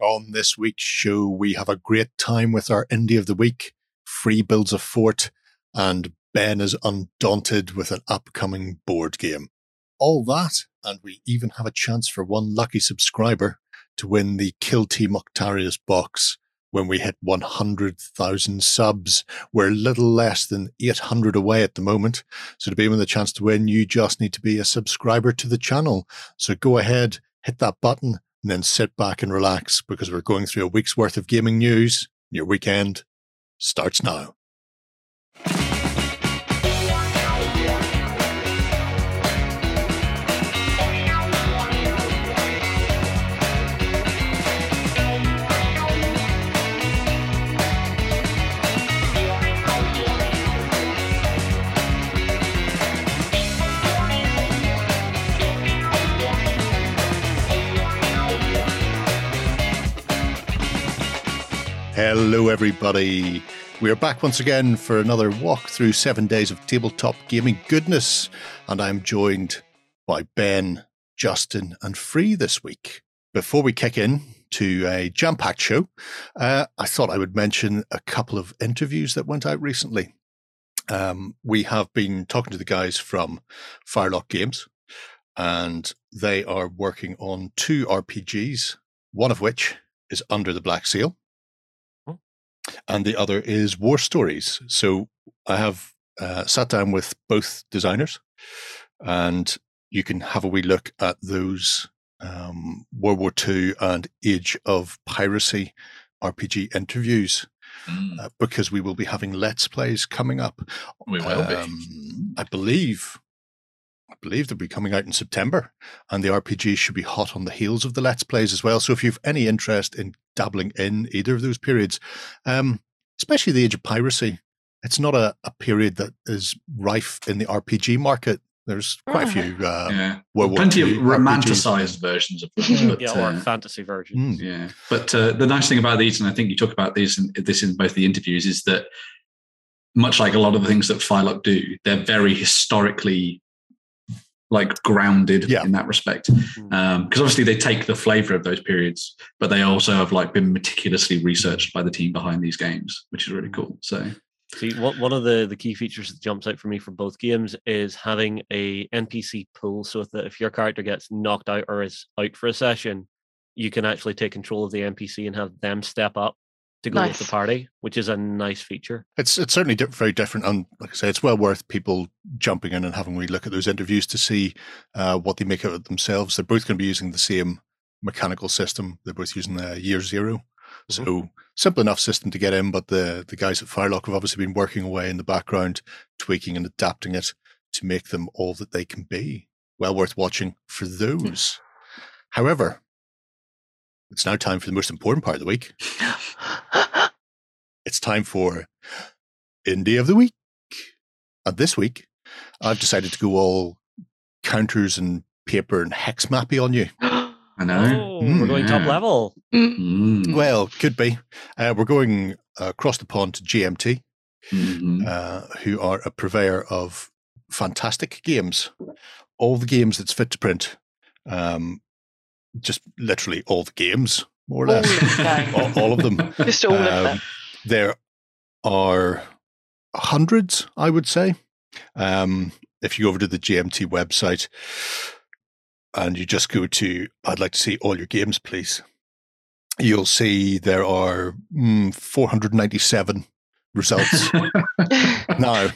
On this week's show, we have a great time with our Indie of the Week, Free Builds a Fort, and Ben is undaunted with an upcoming board game. All that, and we even have a chance for one lucky subscriber to win the Kill Team Octarius box when we hit 100,000 subs. We're a little less than 800 away at the moment. So to be with the chance to win, you just need to be a subscriber to the channel. So go ahead, hit that button, and then sit back and relax because we're going through a week's worth of gaming news. Your weekend starts now. Hello, everybody. We are back once again for another walk through seven days of tabletop gaming goodness, and I'm joined by Ben, Justin, and Free this week. Before we kick in to a jam packed show, uh, I thought I would mention a couple of interviews that went out recently. Um, we have been talking to the guys from Firelock Games, and they are working on two RPGs, one of which is Under the Black Seal and the other is War Stories. So I have uh, sat down with both designers, and you can have a wee look at those um, World War II and Age of Piracy RPG interviews. Mm. Uh, because we will be having let's plays coming up. We will um, be. I believe believe they'll be coming out in September, and the RPG should be hot on the heels of the Let's Plays as well. So if you've any interest in dabbling in either of those periods, um, especially the Age of Piracy, it's not a, a period that is rife in the RPG market. There's quite a few. Uh, yeah. World Plenty of romanticized RPGs. versions of them. But, yeah, or uh, fantasy versions. Mm. Yeah. But uh, the nice thing about these, and I think you talk about these in, this in both the interviews, is that much like a lot of the things that Firelock do, they're very historically like grounded yeah. in that respect because mm-hmm. um, obviously they take the flavor of those periods but they also have like been meticulously researched by the team behind these games which is really cool so see what one of the the key features that jumps out for me for both games is having a npc pool so that if your character gets knocked out or is out for a session you can actually take control of the npc and have them step up to go nice. with the party, which is a nice feature. It's it's certainly di- very different, and like I say, it's well worth people jumping in and having a look at those interviews to see uh, what they make out of themselves. They're both going to be using the same mechanical system. They're both using the Year 0 mm-hmm. so simple enough system to get in. But the the guys at Firelock have obviously been working away in the background, tweaking and adapting it to make them all that they can be. Well worth watching for those. However, it's now time for the most important part of the week. it's time for Indie of the Week. And this week, I've decided to go all counters and paper and hex mappy on you. I know. Oh, mm, we're going top level. Mm. Well, could be. Uh, we're going uh, across the pond to GMT, mm-hmm. uh, who are a purveyor of fantastic games. All the games that's fit to print. Um, just literally all the games, more or less, all, all, of them. Just all um, of them. There are hundreds, I would say. Um, if you go over to the GMT website and you just go to, I'd like to see all your games, please. You'll see there are mm, 497 results now.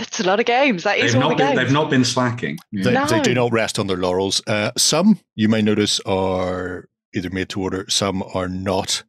That's a lot of games. That is they've all not the been, games. They've not been slacking. Yeah. They, no. they, do not rest on their laurels. Uh, some you may notice are either made to order. Some are not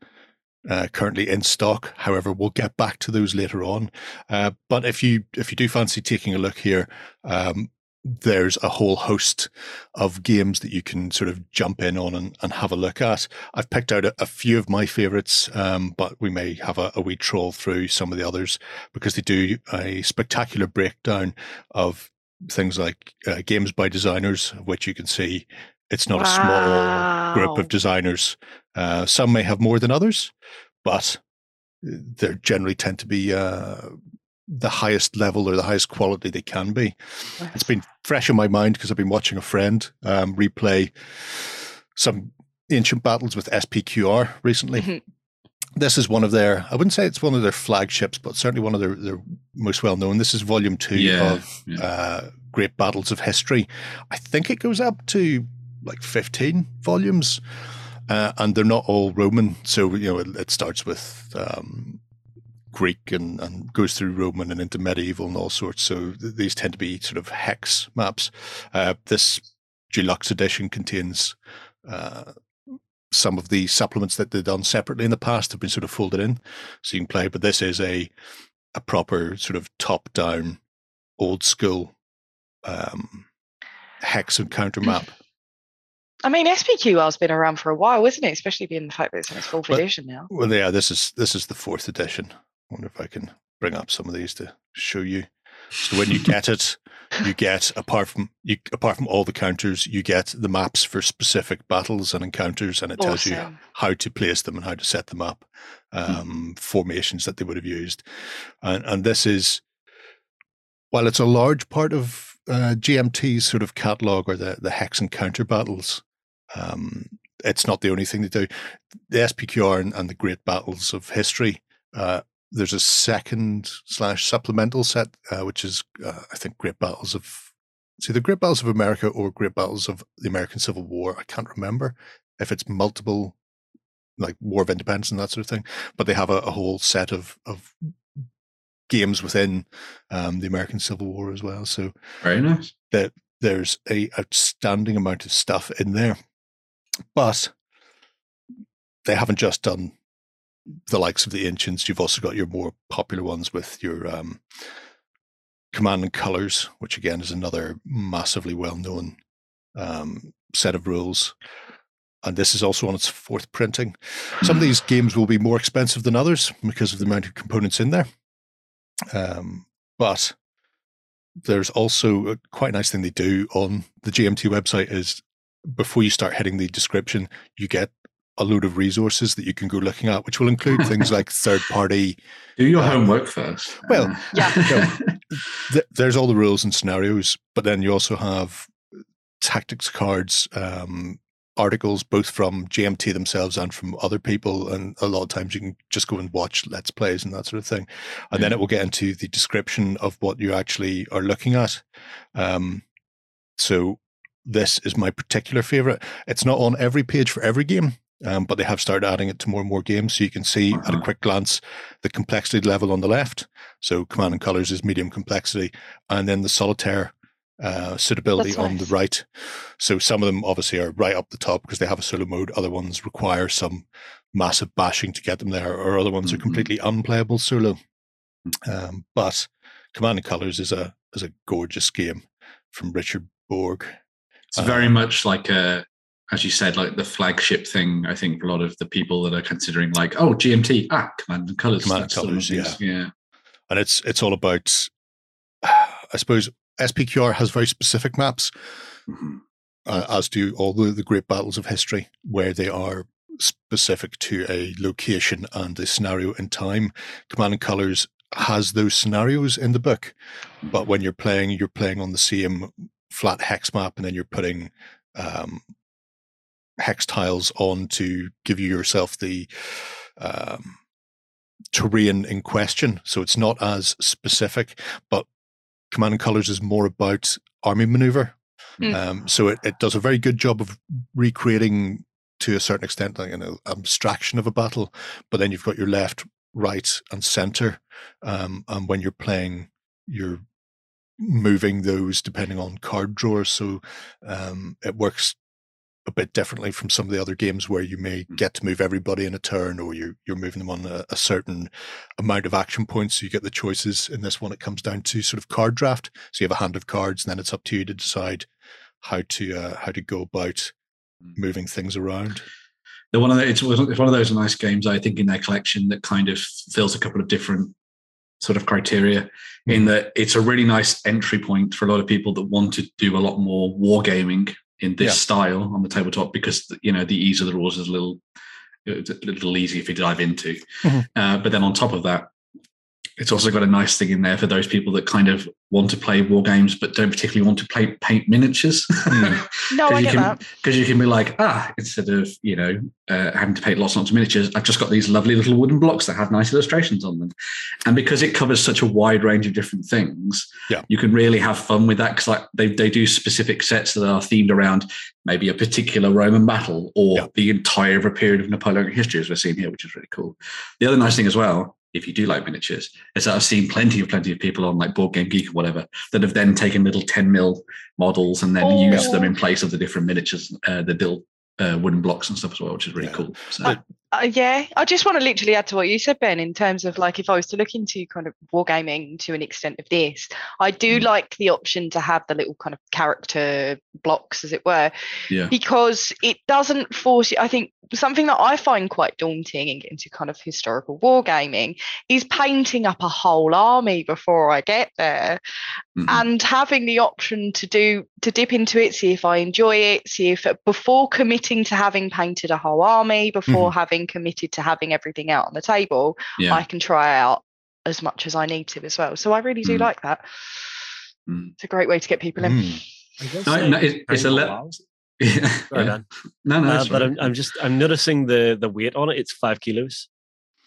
uh, currently in stock. However, we'll get back to those later on. Uh, but if you if you do fancy taking a look here, um, there's a whole host of games that you can sort of jump in on and, and have a look at. I've picked out a, a few of my favorites, um, but we may have a, a wee troll through some of the others because they do a spectacular breakdown of things like uh, games by designers, which you can see it's not wow. a small group of designers. Uh, some may have more than others, but they generally tend to be uh, the highest level or the highest quality they can be. It's been fresh in my mind because I've been watching a friend um, replay some Ancient Battles with SPQR recently. Mhm. This is one of their, I wouldn't say it's one of their flagships, but certainly one of their, their most well known. This is volume two Yeah, of yeah. Uh, Great Battles of History. I think it goes up to like 15 volumes, uh, and they're not all Roman. So, you know, it, it starts with um, Greek and, and goes through Roman and into medieval and all sorts. So th- these tend to be sort of hex maps. Uh, this deluxe edition contains uh, some of the supplements that they've done separately in the past have been sort of folded in, so you can play. But this is a a proper sort of top down, old school um, hex and counter map. I mean, SPQR's been around for a while, isn't it? Especially being the fact that it's in its fourth edition now. Well, yeah, this is this is the fourth edition. Wonder if I can bring up some of these to show you. So when you get it, you get apart from you apart from all the counters, you get the maps for specific battles and encounters, and it tells you how to place them and how to set them up, um, formations that they would have used, and and this is while it's a large part of uh, GMT's sort of catalog or the the hex and counter battles. Um, it's not the only thing they do. The SPQR and, and the Great Battles of History. Uh, there's a second slash supplemental set, uh, which is uh, I think Great Battles of it's either Great Battles of America or Great Battles of the American Civil War. I can't remember if it's multiple, like War of Independence and that sort of thing. But they have a, a whole set of of games within um, the American Civil War as well. So Very nice. that there's a outstanding amount of stuff in there. But they haven't just done the likes of the ancients. You've also got your more popular ones with your um, command and colors, which again is another massively well known um, set of rules. And this is also on its fourth printing. Some of these games will be more expensive than others because of the amount of components in there. Um, but there's also a quite nice thing they do on the GMT website is before you start hitting the description, you get a load of resources that you can go looking at, which will include things like third party. Do your Uh, homework first. well, Uh, Yeah. Th- there's all the rules and scenarios, but then you also have tactics cards, um, articles, both from GMT themselves and from other people. And a lot of times you can just go and watch Let's Plays and that sort of thing. And then it will get into the description of what you actually are looking at. Um, so this is my particular favorite. It's not on every page for every game. Um, but they have started adding it to more and more games, so you can see at a Uh-huh. quick glance the complexity level on the left. So command and colors is medium complexity, and then the solitaire uh, suitability on the right. So some of them obviously are right up the top because they have a solo mode. Other ones require some massive bashing to get them there, or other ones Mhm. are completely unplayable solo. Um, but command and colors is a is a gorgeous game from Richard Borg. It's very Uh, much like a, as you said, like the flagship thing. I think a lot of the people that are considering, like, oh, GMT, ah, command and colors, Command and that's the one colours, things- yeah. and it's it's all about i suppose spqr has very specific maps Mhm. uh, as do all the, the great battles of history where they are specific to a location and a scenario in time command and colors has those scenarios in the book but when you're playing you're playing on the same flat hex map and then you're putting um, hex tiles on to give you yourself the um, terrain in question. So it's not as specific, but Command and Colors is more about army maneuver. Mm. Um, so it, it does a very good job of recreating to a certain extent like an abstraction of a battle, but then you've got your left, right, and center. Um, and when you're playing, you're moving those depending on card drawers. So um, it works a bit differently from some of the other games where you may mm. get to move everybody in a turn or you're, you're moving them on a, a certain amount of action points. So you get the choices. In this one, it comes down to sort of card draft. So you have a hand of cards, and then it's up to you to decide how to uh, how to go about mm. moving things around. The one of the, it's, it's one of those nice games I think in their collection that kind of fills a couple of different sort of criteria. In mm-hmm. that it's a really nice entry point for a lot of people that want to do a lot more wargaming in this Yeah. style on the tabletop because you know the ease of the rules is a little a little easy if you dive into. Mhm. Uh, but then on top of that, it's also got a nice thing in there for those people that kind of want to play war games but don't particularly want to play paint miniatures. Hmm. No, I get can, that. Because you can be like, ah, instead of you know uh, having to paint lots and lots of miniatures, I've just got these lovely little wooden blocks that have nice illustrations on them. And because it covers such a wide range of different things, Yeah. you can really have fun with that. Because like they they do specific sets that are themed around maybe a particular Roman battle or Yeah. the entire of a period of Napoleonic history, as we're seeing here, which is really cool. The other nice thing as well, if you do like miniatures, is that I've seen plenty of plenty of people on like Board Game Geek or whatever that have then taken little 10 mil models and then Oh. used them in place of the different miniatures, uh, the little uh, wooden blocks and stuff as well, which is really Yeah. cool. So, Uh, yeah, I just want to literally add to what you said, Ben, in terms of like if I was to look into kind of wargaming to an extent of this, I do Mm. like the option to have the little kind of character blocks, as it were, yeah. because it doesn't force you. I think something that I find quite daunting in getting to kind of historical wargaming is painting up a whole army before I get there Mhm. and having the option to do to dip into it see if i enjoy it see if before committing to having painted a whole army before having committed to having everything out on the table yeah. i can try out as much as i need to as well so i really do Mm. like that Mm. it's a great way to get people in. I guess No, uh, no, it- it's a Rainbow le- yeah. Sorry, yeah. No, no, Uh, but right. I'm, I'm just I'm noticing the the weight on it. It's five kilos.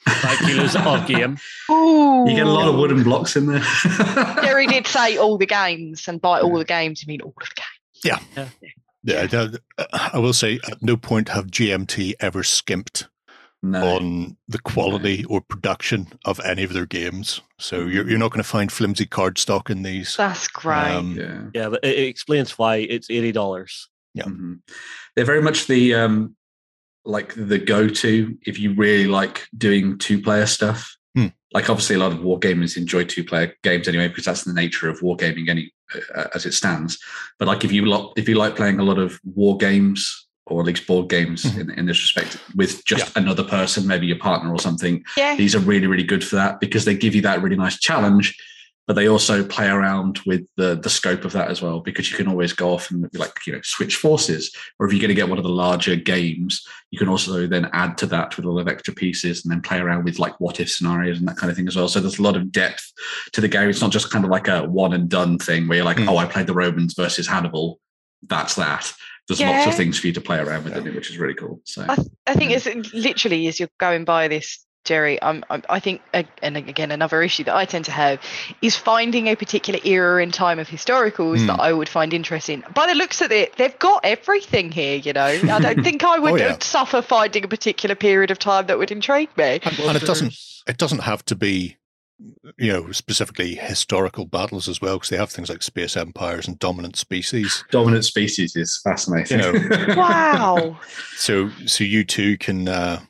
Five kilos of game. Ooh. you get a lot of wooden blocks in there. Jerry did say all the games, and by all the games, you mean all of the games. Yeah, Yeah. don't- I will say at no point have GMT ever skimped no. on the quality or production of any of their games. So you're, you're not going to find flimsy card stock in these. That's great. Um, Yeah. Yeah, but it, it explains why it's eighty dollars. Yeah. Mhm. They're very much the um like the go-to if you really like doing two-player stuff. Hmm. Like obviously a lot of war gamers enjoy two-player games anyway because that's the nature of wargaming any uh, as it stands. But like if you lo- if you like playing a lot of war games or at least board games Mhm. in, in this respect with just another person, maybe your partner or something, yeah. these are really really good for that because they give you that really nice challenge but they also play around with the the scope of that as well because you can always go off and be like you know switch forces or if you're going to get one of the larger games you can also then add to that with a lot of extra pieces and then play around with like what if scenarios and that kind of thing as well so there's a lot of depth to the game it's not just kind of like a one and done thing where you're like Mm. oh i played the romans versus hannibal that's that there's lots of things for you to play around with in it which is really cool so I, I think Yeah. it's literally as you're going by this, Jerry. I'm, I'm, I think, and again, another issue that I tend to have is finding a particular era in time of historicals Hmm. that I would find interesting. By the looks of it, they've got everything here. You know, I don't think I would Oh, yeah. suffer finding a particular period of time that would intrigue me. And, and it doesn't it doesn't have to be you know specifically historical battles as well because they have things like space empires and dominant species dominant species is fascinating You Wow. so so you too can uh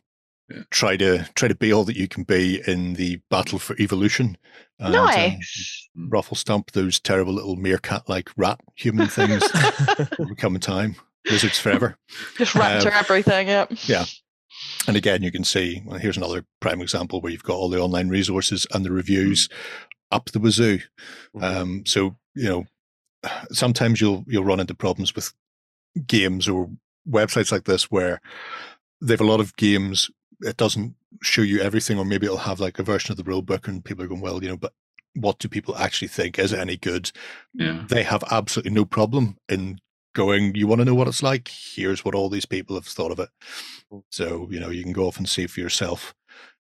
Yeah. try to try to be all that you can be in the battle for evolution and, uh, nice. ruffle stump those terrible little meerkat like rat human things will come in time lizards forever Just rapture um, everything. Yep. And again, you can see, well, here's another prime example where you've got all the online resources and the reviews up the wazoo. Mhm. Um, so, you know, sometimes you'll you'll run into problems with games or websites like this where they've a lot of games. It doesn't show you everything, or maybe it'll have like a version of the rule book, and people are going, well, you know, but what do people actually think? Is it any good? yeah They have absolutely no problem in going, you want to know what it's like? Here's what all these people have thought of it. So, you know, you can go off and see for yourself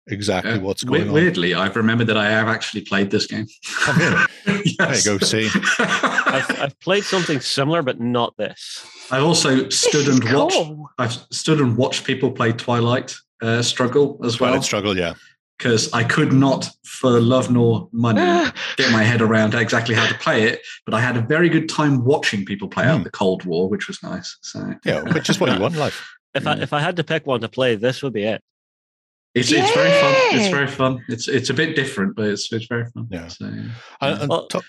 exactly Uh, what's we- going on. Weirdly, I've remembered that I have actually played this game. Oh, yes. There you go, see. I've, I've played something similar, but not this. I've also stood and watched. cool. I've stood and watched people play Twilight uh, Struggle as well Twilight Struggle, yeah. Because I could not, for love nor money, get my head around exactly how to play it. But I had a very good time watching people play out Hmm. the Cold War, which was nice. So Yeah, which is what you want in life. If I if I had to pick one to play, this would be it. it's it's very fun. It's very fun. It's it's a bit different, but it's it's very fun. Yeah. So, And, and Well- to-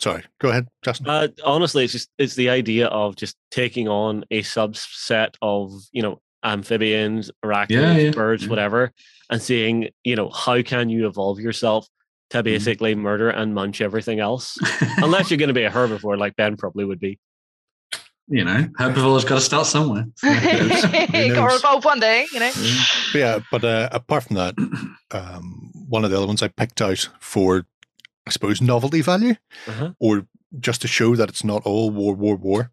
sorry, go ahead, Justin. Uh, honestly, it's just it's the idea of just taking on a subset of you know amphibians, arachnids, Yeah, yeah, birds, yeah. whatever, and seeing you know how can you evolve yourself to Mm-hmm. basically murder and munch everything else, unless you're going to be a herbivore like Ben probably would be. you know, herbivore's got to start somewhere. So, who knows? Got to knows? evolve one day, you know. Yeah. But yeah, but uh, apart from that, um, one of the other ones I picked out for, I suppose, novelty value, Uh-huh. or just to show that it's not all war, war, war.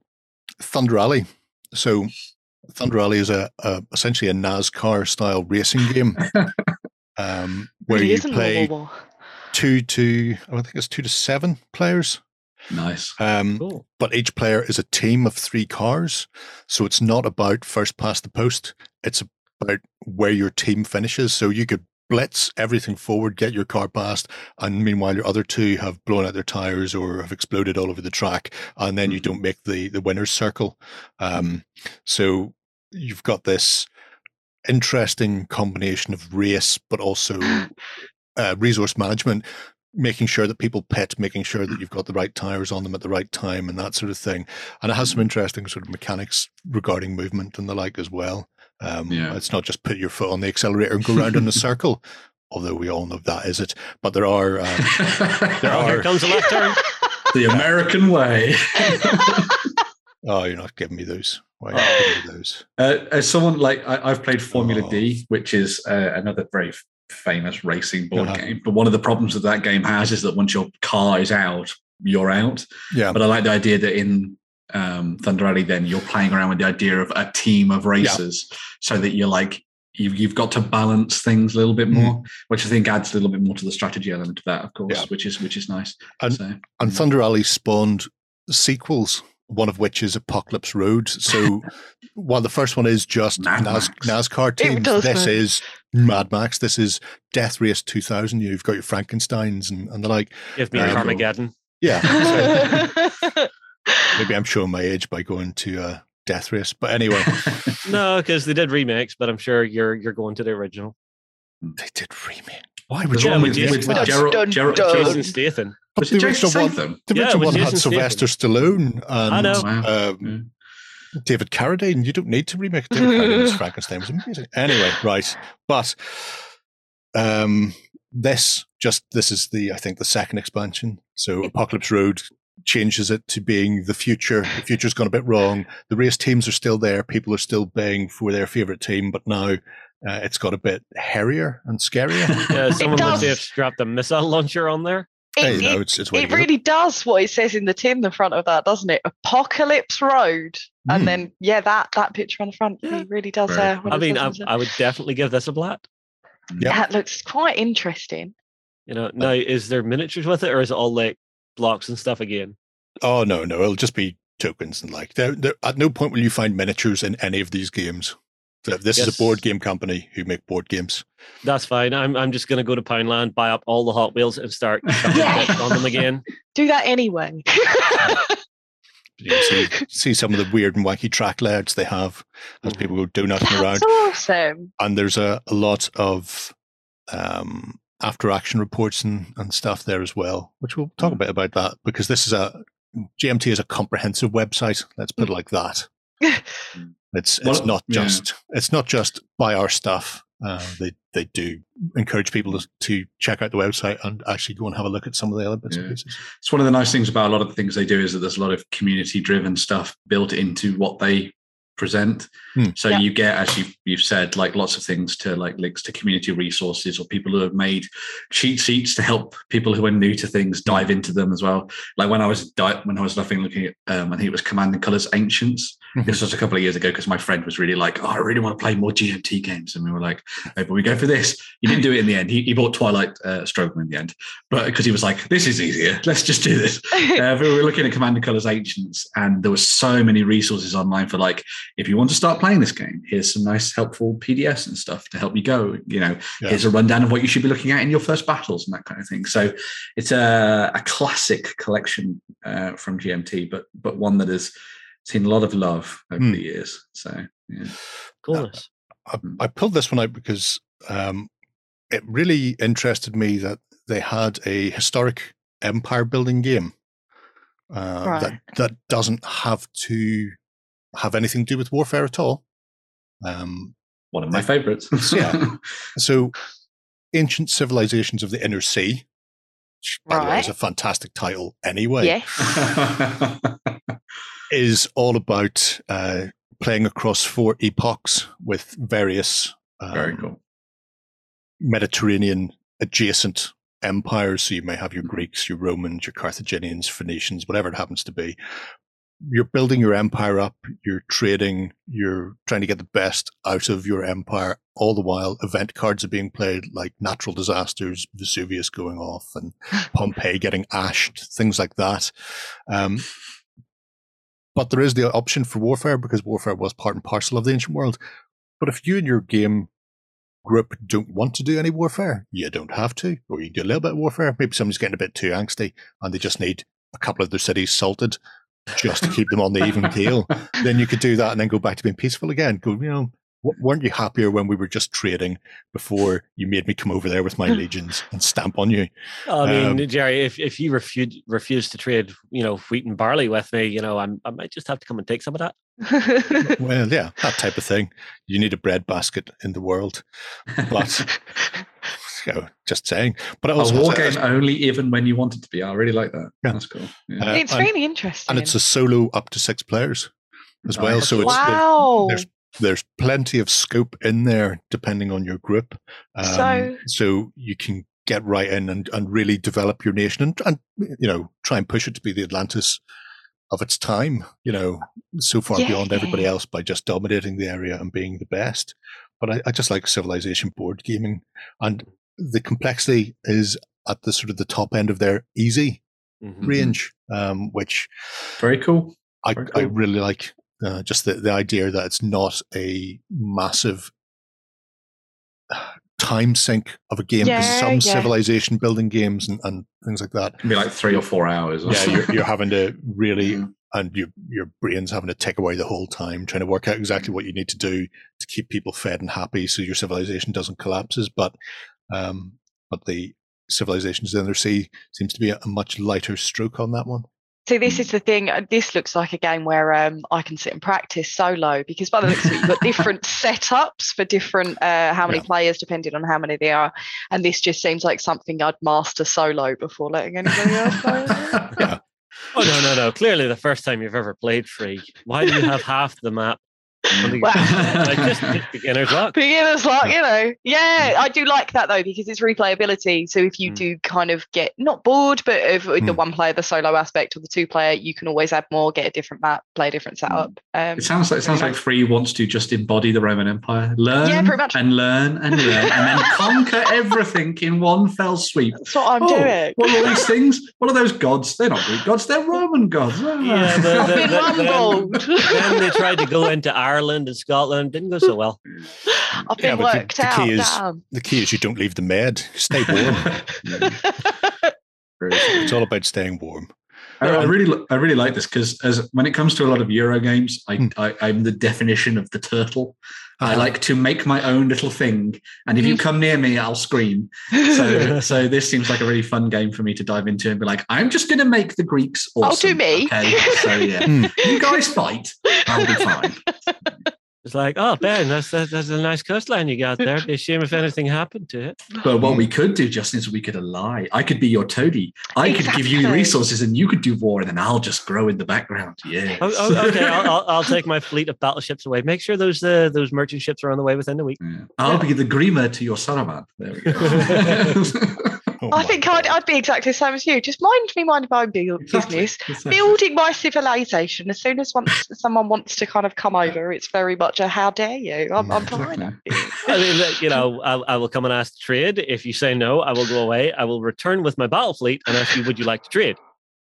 Thunder Alley. So, Thunder Alley is a, a essentially a NASCAR style racing game, um, where you play World War War. two to I think it's two to seven players. nice. Um, Cool. but each player is a team of three cars. So it's not about first past the post. It's about where your team finishes. So you could blitz everything forward, get your car past, and meanwhile your other two have blown out their tires or have exploded all over the track, and then you Mhm. don't make the the winner's circle. Um, so you've got this interesting combination of race, but also uh, resource management making sure that people pit, making sure that you've got the right tires on them at the right time and that sort of thing. And it has some interesting sort of mechanics regarding movement and the like as well. Um, Yeah. It's not just put your foot on the accelerator and go around in a circle, although we all know that is it. But there are um, there Oh, here are. comes the left turn. the American way. Oh, you're not giving me those. Why are you giving me those? Uh, as someone like I, I've played Formula Oh. D, which is uh, another very famous racing board Uh-huh. game. But one of the problems that that game has is that once your car is out, you're out. Yeah. But I like the idea that in um, Thunder Alley, then you're playing around with the idea of a team of racers, so that you're like you've you've got to balance things a little bit more, which I think adds a little bit more to the strategy element of that, of course, Yeah. which is which is nice. And- so, And mm. Thunder Alley spawned sequels, one of which is Apocalypse Road. So while the first one is just NAS- NASCAR teams, this man. is Mad Max. This is Death Race 2000. You've got your Frankensteins and, and the like. Give me Um, your Armageddon. Yeah. so maybe I'm showing my age by going to uh, Death Race. But anyway, No, because they did remakes, but I'm sure you're you're going to the original. they did remake. Why would There's you Yeah, one with with, with, with that? Gerald, Dun, Gerald, dun. Jason Statham. But was the original one, the Yeah, original was one had Statham. Sylvester Stallone and I know. Wow. um, David Carradine. You don't need to remake David Carradine's Frankenstein. Was amazing. Anyway, right. But um, this just this is the I think the second expansion. So Apocalypse Road changes it to being the future. The future's gone a bit wrong. The race teams are still there. People are still baying for their favorite team, but now uh, it's got a bit hairier and scarier. Yeah, someone must does. have strapped a missile launcher on there. hey, It, you know, it's it's way to it go. really does what it says in the tin, the front of that, doesn't it? Apocalypse Road. Hmm. And then, yeah, that that picture on the front, Yeah. really does. Very Uh, I mean, I, I would definitely give this a blat. Yeah. that looks quite interesting. You know, now is there miniatures with it, or is it all like blocks and stuff again? Oh no, no, it'll just be tokens and like. There, there, at no point will you find miniatures in any of these games. So This is a board game company who make board games. That's fine. I'm I'm just gonna go to Poundland, buy up all the Hot Wheels, and start Yeah. on them again. Do that anyway. You see, see some of the weird and wacky track layouts they have as Mhm. people go donutting around. That's awesome. And there's a, a lot of um, after action reports and, and stuff there as well, which we'll talk a bit about that because this is a GMT is a comprehensive website. Let's put it like that. It's it's Well, not yeah. just it's not just buy our stuff. Uh, they they do encourage people to, to check out the website and actually go and have a look at some of the other bits and pieces. It's one of the nice things about a lot of the things they do is that there's a lot of community driven stuff built into what they present. Hmm. So Yeah. you get, as you've, you've said, like lots of things to like links to community resources or people who have made cheat sheets to help people who are new to things dive into them as well. Like when I was di- when I was laughing looking at, um, I think it was Command and Colors Ancients. Mhm. This was a couple of years ago because my friend was really like, "Oh, I really want to play more GMT games," and we were like, "Oh, but we go for this." He didn't do it in the end. He, he bought Twilight uh, Struggle in the end, but because he was like, "This is easier. Let's just do this." uh, we were looking at Command and Colors Ancients, and there were so many resources online for like, if you want to start playing this game, here's some nice, helpful PDFs and stuff to help you go. You know, Yeah. here's a rundown of what you should be looking at in your first battles and that kind of thing. So it's a, a classic collection uh, from GMT, but but one that has seen a lot of love over Hmm. the years. So yeah, Coolness. I, I pulled this one out because um, it really interested me that they had a historic empire building game uh, that that doesn't have to have anything to do with warfare at all. Um, one of my favorites. Yeah. so, ancient civilizations of the inner sea. which, By the way, is a fantastic title anyway. yes. Is all about uh, playing across four epochs with various um, Very cool. Mediterranean adjacent empires. So you may have your Greeks, your Romans, your Carthaginians, Phoenicians, whatever it happens to be. You're building your empire up, you're trading, you're trying to get the best out of your empire. All the while, event cards are being played like natural disasters, Vesuvius going off, and Pompeii getting ashed, things like that. Um, but there is the option for warfare because warfare was part and parcel of the ancient world. But if you and your game group don't want to do any warfare, you don't have to, or you do a little bit of warfare. Maybe somebody's getting a bit too angsty and they just need a couple of their cities salted just to keep them on the even keel. Then you could do that and then go back to being peaceful again. Go, you know, weren't you happier when we were just trading before you made me come over there with my legions and stamp on you? I mean, um, Jerry, if, if you refuse refuse to trade, you know, wheat and barley with me, you know, I'm, I might just have to come and take some of that. well, yeah, that type of thing. You need a bread basket in the world, but you know, just saying. But it was a war game only, even when you want it to be. I really like that. Yeah. That's cool. Yeah. Uh, it's really interesting, and it's a solo up to six players as well. So it's wow. there's there's plenty of scope in there depending on your group. Um, so, so you can get right in and, and really develop your nation and, and, you know, try and push it to be the Atlantis of its time, you know, so far yeah. beyond everybody else by just dominating the area and being the best. But I, I just like civilization board gaming and the complexity is at the sort of the top end of their easy mm-hmm. range, um, which very cool. I, cool. I really like. Uh, just the, the idea that it's not a massive time sink of a game because yeah, some yeah. civilization building games and, and things like that can be like three or four hours. yeah, you're, you're, having to really, mm. and your your brain's having to tick away the whole time trying to work out exactly what you need to do to keep people fed and happy so your civilization doesn't collapses. But um, but the civilizations in the sea seems to be a, a much lighter stroke on that one. So this is the thing. Uh, this looks like a game where um, I can sit and practice solo because by the looks of it, you've got different setups for different uh, how many yeah. players depending on how many they are, and this just seems like something I'd master solo before letting anybody else play. yeah. Oh no no no! Clearly, the first time you've ever played free. Why do you have half the map well, like just beginner's luck. Beginner's luck, you know. Yeah, I do like that though because it's replayability. So if you mm. do kind of get not bored, but if mm. the one player, the solo aspect, or the two player, you can always add more, get a different map, play a different setup. Um, it sounds like it sounds like Free wants to just embody the Roman Empire, learn, yeah, much. and learn and learn, and then conquer everything in one fell sweep. That's what I'm oh, doing. What are these things? What are those gods? They're not Greek gods. They're Roman gods. Yeah, the, the, the, then, then they tried to go into Ireland and Scotland. Didn't go so well. I've been yeah, worked the, the out. Key is, the key is you don't leave the med. Stay warm. it's all about staying warm. I, I, really, I really like this because as when it comes to a lot of Euro games, I, hmm. I, am the definition of the turtle. Uh-huh. I like to make my own little thing, and if you come near me, I'll scream. So, so this seems like a really fun game for me to dive into and be like, I'm just going to make the Greeks awesome. I'll do me. Okay, so yeah, you guys fight. I'll be fine. It's like, oh, Ben, that's, that's, that's a nice coastline you got there. Be a shame if anything happened to it. But what we could do, Justin, is we could ally. I could be your toady. I exactly. could give you resources, and you could do war, and then I'll just grow in the background. Yeah. Oh, oh, okay, I'll, I'll, I'll, take my fleet of battleships away. Make sure those uh, those merchant ships are on the way within a week. Yeah. I'll yeah. be the Grima to your Saruman. There we go. Oh I think I'd, I'd be exactly the same as you. Just mind me, mind my own business. Exactly. Building my civilization. As soon as once someone wants to kind of come over, it's very much a how dare you. I'm, I'm fine. I mean, you know, I, I, will come and ask to trade. If you say no, I will go away. I will return with my battle fleet and ask you, would you like to trade?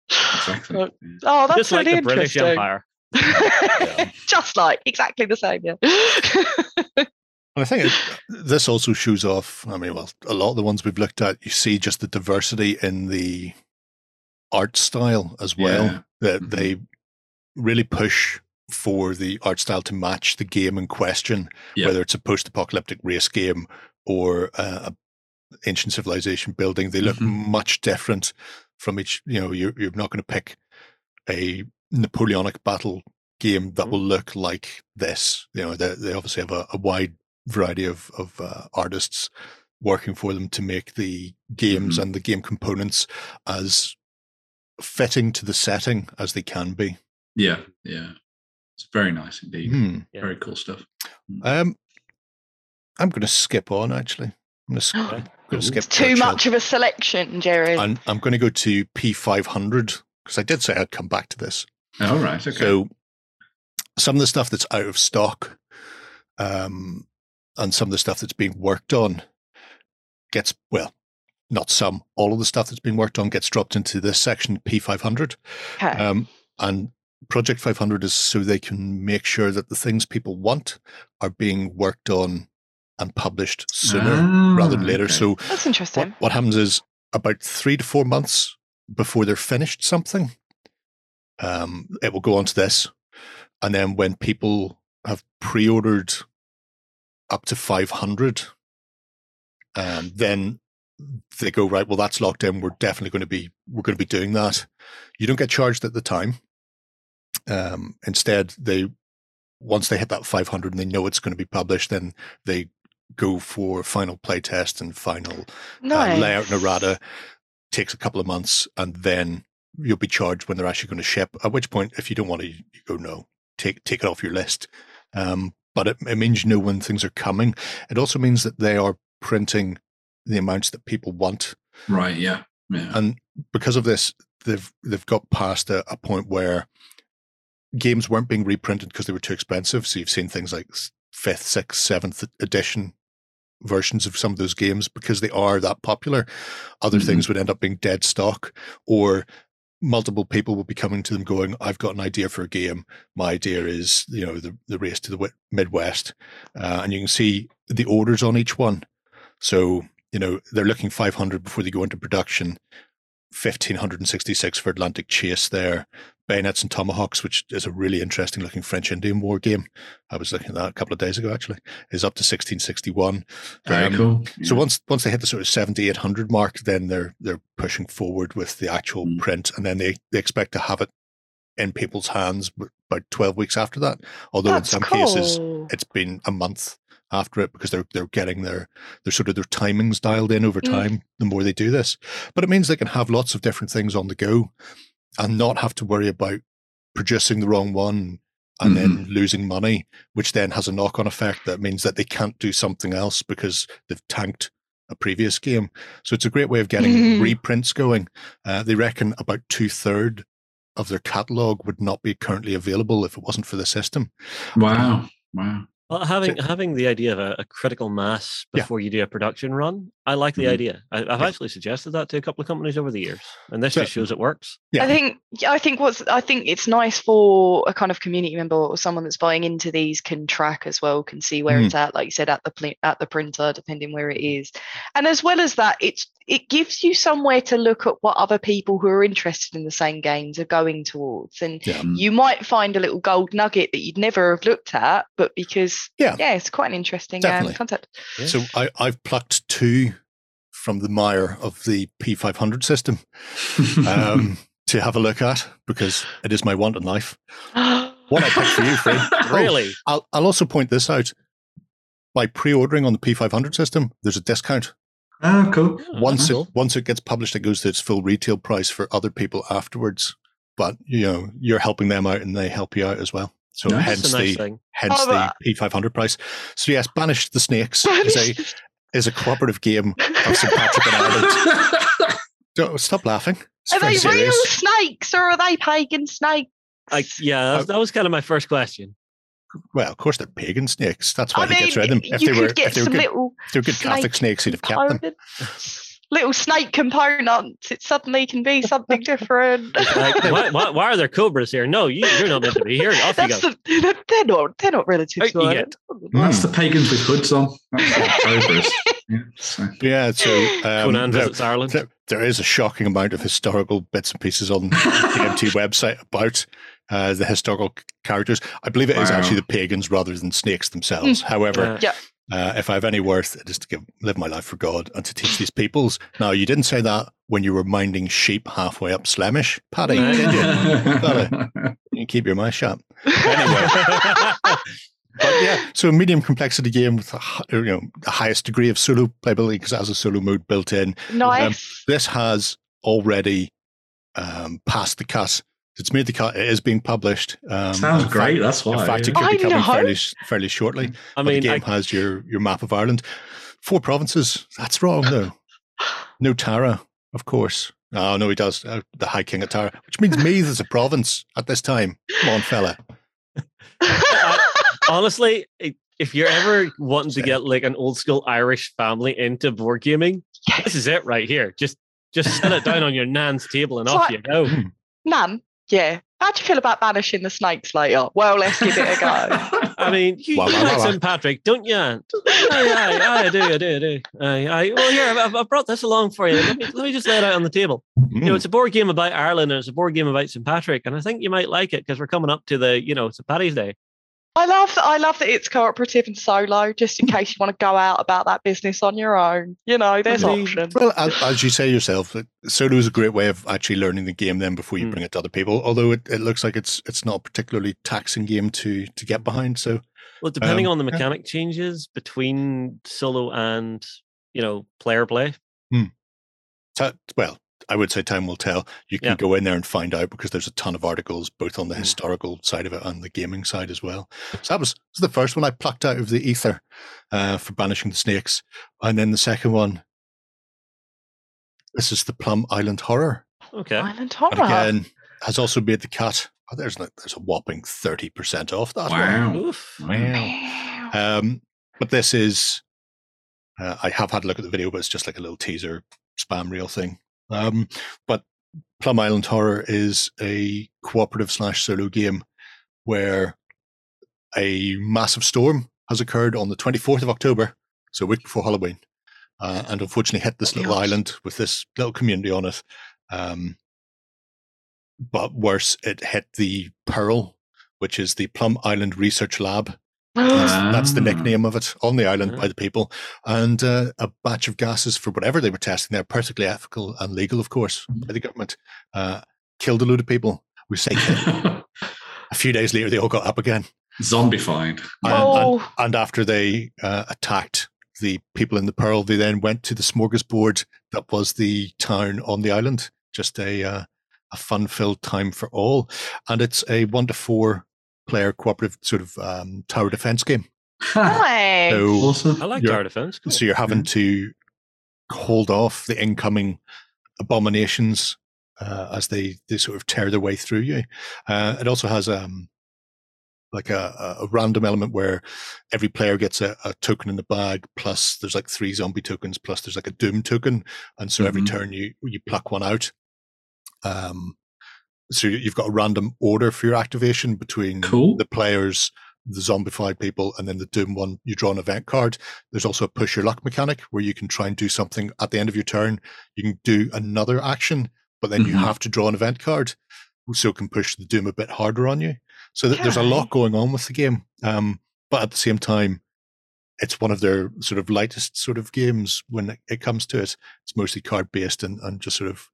Exactly. Oh, that's just like the British Empire. Just like exactly the same, yeah. I think it, this also shows off. I mean, well, a lot of the ones we've looked at, you see just the diversity in the art style as well. Yeah. That mm-hmm. they really push for the art style to match the game in question, yeah. whether it's a post-apocalyptic race game or uh, a ancient civilization building. They look mm-hmm. much different from each. You know, you're you're not going to pick a Napoleonic battle game that mm-hmm. will look like this. You know, they, they obviously have a, a wide variety of of uh, artists working for them to make the games mm-hmm. and the game components as fitting to the setting as they can be. Yeah, yeah, it's very nice indeed. Mm. Very cool stuff. Hmm. Um, I'm going to skip on actually. I'm going to skip. going to skip It's too much of a selection, Jerry. And I'm going to go to P500 because I did say I'd come back to this. All right. Okay. So some of the stuff that's out of stock um, and some of the stuff that's being worked on gets, well, not some, all of the stuff that's being worked on gets dropped into this section, P500. okay. Um, and Project 500 is so they can make sure that the things people want are being worked on and published sooner Ah, rather than later. okay. So That's what, interesting. what happens is about three to four months before they're finished something, um, it will go on to this. And then when people have pre ordered up to 500, um, then they go, right, well, that's locked in. We're definitely going to be, we're going to be doing that. You don't get charged at the time. Um, instead, they, once they hit that 500 and they know it's going to be published, then they go for final playtest and final Nice. uh, layout and errata takes a couple of months and then you'll be charged when they're actually going to ship at which point if you don't want to you go no take take it off your list um, but it, it means you know when things are coming it also means that they are printing the amounts that people want right. Yeah. Yeah. and because of this they've they've got past a, a point where games weren't being reprinted because they were too expensive so you've seen things like fifth sixth seventh edition versions of some of those games because they are that popular. Other Mhm. things would end up being dead stock or multiple people would be coming to them going i've got an idea for a game. My idea is you know the, the race to the midwest. Uh, and you can see the orders on each one. So you know they're looking 500 before they go into production 1566 for atlantic chase there. Bayonets and tomahawks which is a really interesting looking french indian war game. I was looking at that a couple of days ago actually is up to 1661 Very Um, cool. so once once they hit the sort of 7800 mark then they're they're pushing forward with the actual Mm. print and then they, they expect to have it in people's hands about 12 weeks after that. Although That's in some cases it's been a month after it because they're they're getting their their sort of their timings dialed in over Mm. time the more they do this but it means they can have lots of different things on the go and not have to worry about producing the wrong one and then losing money which then has a knock-on effect that means that they can't do something else because they've tanked a previous game so it's a great way of getting reprints going uh, they reckon about two-third of their catalog would not be currently available if it wasn't for the system Wow. Wow. Well, having having the idea of a, a critical mass Yeah. before you do a production run, I like the Mhm. idea. I, I've Yeah. actually suggested that to a couple of companies over the years, and this So- just shows it works. Yeah. I think yeah, I think what's I think it's nice for a kind of community member or someone that's buying into these can track as well, can see where Mm. it's at, like you said, at the pl- at the printer, depending where it is, and as well as that, it's it gives you somewhere to look at what other people who are interested in the same games are going towards, and Yeah. You might find a little gold nugget that you'd never have looked at, but because Yeah. yeah, it's quite an interesting um, Definitely. concept. So I, I've plucked two from the mire of the P500 system um, to have a look at because it is my want in life. One I picked for you, Free. Oh, Really? I'll, I'll also point this out. By pre-ordering on the P500 system, there's a discount. oh, cool. Yeah, Once that's it cool. once it gets published, it goes to its full retail price for other people afterwards. But you know, you're helping them out, and they help you out as well. So Nice. hence nice the thing. Hence Oh, the P500 price. So yes, Banish the Snakes is a is a cooperative game of St. Patrick and Ireland. Don't, stop laughing. It's Are very they real snakes or are they pagan snakes? I, yeah, that was, oh. that was kind of my first question. Well, of course they're pagan snakes. That's why I he mean, gets rid of them. If you they could were get if they were good, little if they were good Catholic snakes, he'd have kept them. Components. Little snake components. It suddenly can be something different. Like, why, why, why are there cobras here? No, you, you're not meant to be here. Off you That's go. the, they're not. They're not relative Out to you Ireland. That's the pagans with hoods on. Cobras. Yeah, so. Yeah, so um, Conan there, visits Ireland. there- there is a shocking amount of historical bits and pieces on the GMT website about uh, the historical characters. I believe it is Wow. actually the pagans rather than snakes themselves. However, Yeah. Uh, if I have any worth, it is to give, live my life for God and to teach these peoples. Now, you didn't say that when you were minding sheep halfway up Slemish, Paddy, Right. did you? Gotta- You keep your mouth shut. Anyway, but yeah, so a medium complexity game with a, hi- you know the highest degree of solo playability because it has a solo mode built in. Nice. This has already um, passed the cut It's made the cut. It is being published. Um, Sounds great. fact- That's why. in fact, it could be I coming know. fairly fairly shortly. I mean, the I, game has your your map of Ireland. Four provinces. That's wrong, though. No Tara, of course. Oh no, he does. Uh, the High King of Tara, which means Meath is a province at this time. Come on, fella. honestly, if you're ever wanting to get like an old school Irish family into board gaming, this is it right here. Just just set it down on your nan's table and It's off like- you go. Nan, yeah. How do you feel about banishing the snakes later? Well, let's give it a go. I mean, you, Wah, you wah, like wah, wah. St. Patrick, don't you? Aye, aye, aye, I do, I do, I do. Aye, aye. Well, here, I've, I've brought this along for you. Let me, let me just lay it out on the table. You know, Mm. it's a board game about Ireland and it's a board game about St. Patrick. And I think you might like it because we're coming up to the, you know, St. Paddy's Day. I love that. I love that it's cooperative and solo, just in case you want to go out about that business on your own. You know, there's mean, options. Well, as, as you say yourself, solo is a great way of actually learning the game then before you Mm. bring it to other people. Although it, it looks like it's it's not a particularly taxing game to to get behind. So Well, depending Um, on the yeah. mechanic changes between solo and, you know, player play. ta- well, I would say time will tell. You can Yeah. go in there and find out because there's a ton of articles both on the Mm. historical side of it and the gaming side as well. So that was, was the first one I plucked out of the ether uh, for banishing the snakes, and then the second one. This is the Plum Island Horror. Okay. Island And horror. again, has also made the cut. Oh, there's like, there's a whopping thirty percent off that one. Wow. Oof. Wow. Um, but this is, uh, I have had a look at the video, but it's just like a little teaser spam reel thing. Um, but Plum Island Horror is a cooperative slash solo game where a massive storm has occurred on the 24th of October, so a week before Halloween, uh, and unfortunately hit this little island with this little community on it. Um, but worse, it hit the Pearl, which is the Plum Island Research Lab, that's, that's the Ah. nickname of it on the island Ah. by the people. And uh, a batch of gases for whatever they were testing there, perfectly ethical and legal, of course, by the government, uh, killed a load of people. We say killed. a few days later, they all got up again. Zombified. And, oh, and, and after they uh, attacked the people in the Pearl, they then went to the smorgasbord that was the town on the island. Just a uh, a fun filled time for all, and it's a one to four player cooperative sort of um, tower defense game. nice. So awesome. I like You're- tower defense. Cool. so you're having to hold off the incoming abominations uh, as they, they sort of tear their way through you. Uh, it also has um like a, a random element where every player gets a, a token in the bag plus there's like three zombie tokens plus there's like a doom token and so every Mhm. turn you you pluck one out um so you've got a random order for your activation between Cool. the players the zombified people and then the doom one you draw an event card. There's also a push your luck mechanic where you can try and do something at the end of your turn. You can do another action but then you Mhm. have to draw an event card so it can push the doom a bit harder on you. So th- there's a lot going on with the game um, but at the same time it's one of their sort of lightest sort of games when it- it comes to it. It's mostly card based and, and just sort of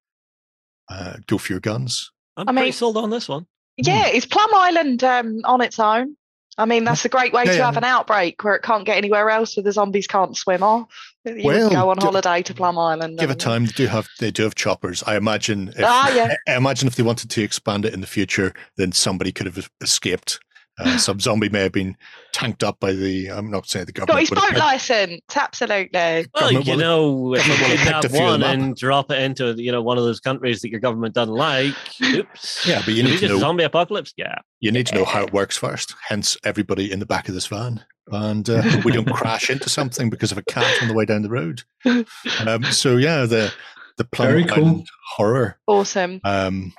uh, go for your guns I'm I pretty mean- sold on this one. Yeah, is Plum Island um, on its own? I mean, that's a great way Yeah, to yeah. have an outbreak where it can't get anywhere else, where the zombies can't swim off. You would Well, go on gi- holiday to Plum Island. give it time they do have they do have choppers i imagine if, Ah, yeah. I imagine if they wanted to expand it in the future, then somebody could have escaped. Uh, some zombie may have been tanked up by the. I'm not saying the government. Got government. his but boat it- license, absolutely. Well, you will- know, if you government will have picked kidnap a few one up. and drop it into you know one of those countries that your government doesn't like, oops. Yeah, but you need to know. zombie apocalypse. Yeah. You need to know how it works first. Hence, everybody in the back of this van, and uh, we don't crash into something because of a cat on the way down the road. Um, so yeah, the the Plum cool. Horror, Awesome. um,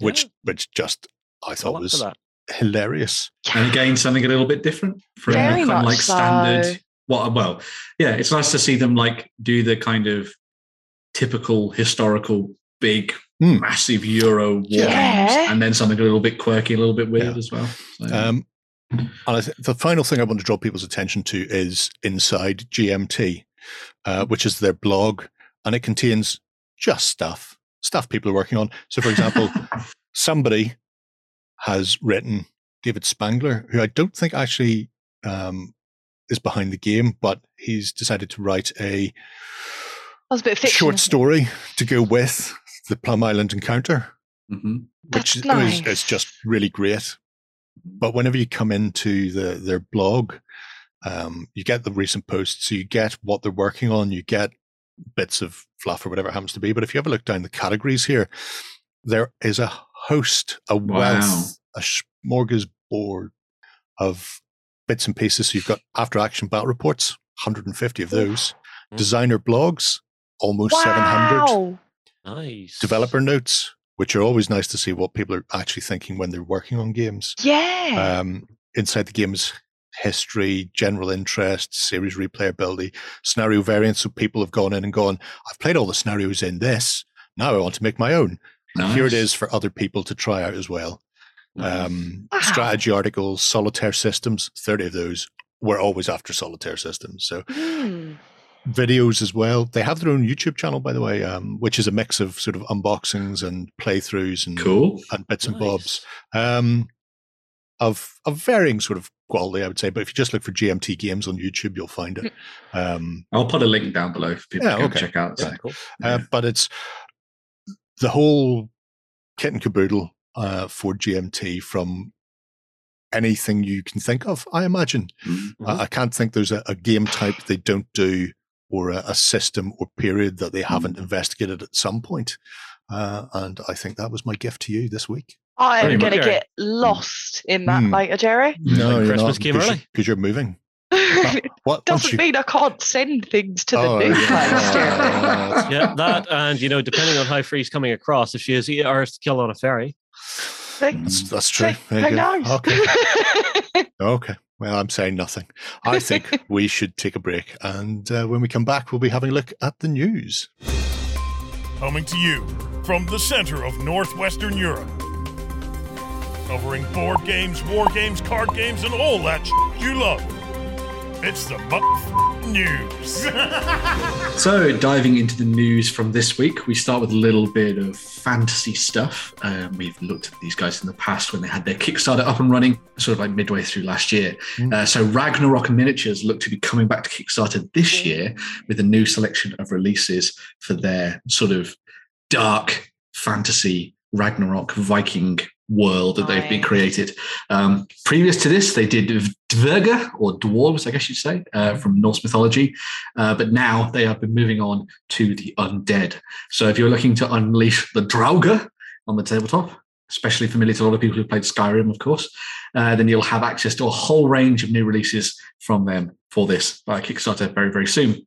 which Yeah. which just I thought was that. Hilarious. and again something a little bit different from the kind of like so. standard what well yeah it's nice to see them like do the kind of typical historical big Hmm. massive euro war Yeah. and then something a little bit quirky a little bit weird Yeah. as well so, Um, and I th- the final thing I want to draw people's attention to is Inside GMT, uh, which is their blog, and it contains just stuff, stuff people are working on. So, for example, somebody has written David Spangler, who I don't think actually um, is behind the game, but he's decided to write a a bit fiction. short story to go with the Plum Island encounter. hmm which is, nice. is just really great. But whenever you come into the their blog, um, you get the recent posts, so you get what they're working on, you get bits of fluff or whatever it happens to be. But if you ever look down the categories here, there is a host, a Wow. wealth, a smorgasbord of bits and pieces. So you've got after action battle reports, 150 of those, Mm. designer blogs, almost 700. Nice. developer notes, which are always nice to see what people are actually thinking when they're working on games. Yeah. Um, inside the game's history, general interest, series replayability, scenario variants. So people have gone in and gone, I've played all the scenarios in this. Now I want to make my own. And Here it is for other people to try out as well. Nice. Um, Wow. Strategy articles, solitaire systems, 30 of those. We're always after solitaire systems. So Hmm. videos as well. They have their own YouTube channel, by the way, um, which is a mix of sort of unboxings and playthroughs and cool. and bits and bobs um, of of varying sort of quality, I would say. But if you just look for GMT games on YouTube, you'll find it. Um, I'll put a link down below for people Yeah, to okay. check out. So. Yeah, cool. uh, Yeah. but it's the whole kit and caboodle uh, for GMT from anything you can think of. I imagine. Mhm. I, I can't think there's a, a game type they don't do or a, a system or period that they haven't investigated at some point. Uh, and I think that was my gift to you this week. I am going to get lost in that Hmm. later, Jerry. No, you're Christmas not, came early. because you're moving. Doesn't you- mean I can't send things to the Oh, new yeah. place, Jerry. Oh, Yeah, that and you know, depending on how Free's coming across, if she is eight hours to kill on a ferry, That's, that's true. See, Who knows? Okay. Okay. Well, I'm saying nothing. I think we should take a break. And uh, when we come back, we'll be having a look at the news. Coming to you from the center of Northwestern Europe. Covering board games, war games, card games, and all that sh- you love. It's the Muff News. So, diving into the news from this week, we start with a little bit of fantasy stuff. Um, we've looked at these guys in the past when they had their Kickstarter up and running, sort of like midway through last year. Mm. Uh, so, Ragnarok Miniatures look to be coming back to Kickstarter this year with a new selection of releases for their sort of dark fantasy Ragnarok Viking world that they've been created. Um, previous to this, they did Dverga or dwarves, I guess you'd say, uh, from Norse mythology. Uh, but now they have been moving on to the undead. So if you're looking to unleash the Draugr on the tabletop, especially familiar to a lot of people who played Skyrim, of course, uh, then you'll have access to a whole range of new releases from them for this by Kickstarter very, very soon.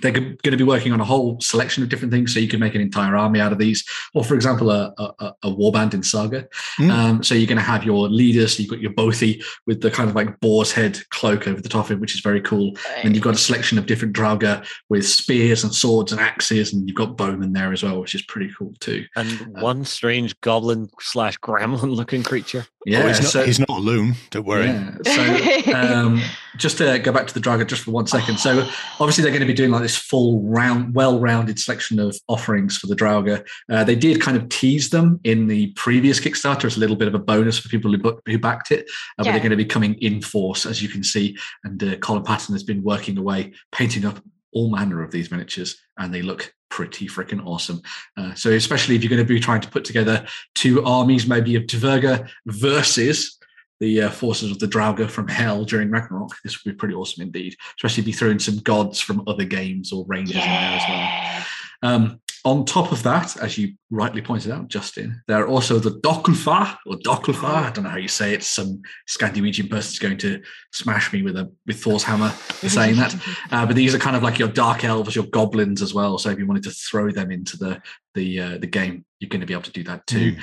They're going to be working on a whole selection of different things, so you can make an entire army out of these, or for example, a, a, a warband in Saga. Mm. Um, so you're going to have your leaders. So you've got your Bothy with the kind of like boar's head cloak over the top of it, which is very cool. And you've got a selection of different Draugr with spears and swords and axes, and you've got bowmen there as well, which is pretty cool too. and Uh, one strange goblin slash gremlin looking creature. Yeah, oh, he's, not, so, he's not alone. Don't worry. yeah, so um, just to go back to the Draugr just for one second. So obviously they're going to be doing like this full round, well-rounded selection of offerings for the Draugr. Uh, they did kind of tease them in the previous Kickstarter as a little bit of a bonus for people who, bu- who backed it, uh, but they're going to be coming in force, as you can see. And uh, Colin Patton has been working away, painting up all manner of these miniatures, and they look pretty freaking awesome. Uh, so especially if you're going to be trying to put together two armies, maybe of Dverga versus the uh, forces of the Draugr from Hell during Ragnarok. This would be pretty awesome indeed, especially if you throw in some gods from other games or ranges in there as well. Um, on top of that, as you rightly pointed out, Justin, there are also the Dokulfar or Dokulfar. I don't know how you say it. Some Scandinavian person's going to smash me with a with Thor's hammer for saying that. Uh, but these are kind of like your dark elves, your goblins as well. So if you wanted to throw them into the the uh, the game, you're going to be able to do that too.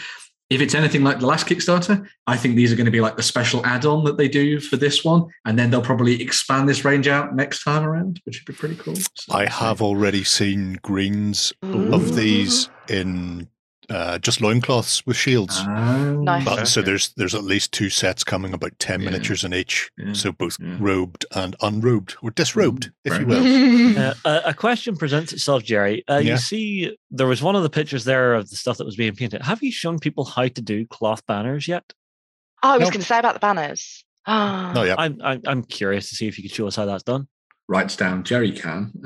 If it's anything like the last Kickstarter, I think these are going to be like the special add-on that they do for this one, and then they'll probably expand this range out next time around, which would be pretty cool. So- I have already seen greens Ooh. of mm. these in uh, just loincloths with shields. Oh, Nice. But, so there's there's at least two sets coming, about ten Yeah. miniatures in each. Yeah, So both yeah. robed and unrobed, or disrobed, if you will. Uh, a, a question presents itself, Jerry. Uh, Yeah. You see, there was one of the pictures there of the stuff that was being painted. Have you shown people how to do cloth banners yet? Oh, I was Nope. going to say about the banners. No, yeah. I'm, I'm I'm curious to see if you could show us how that's done. Writes down Jerry can.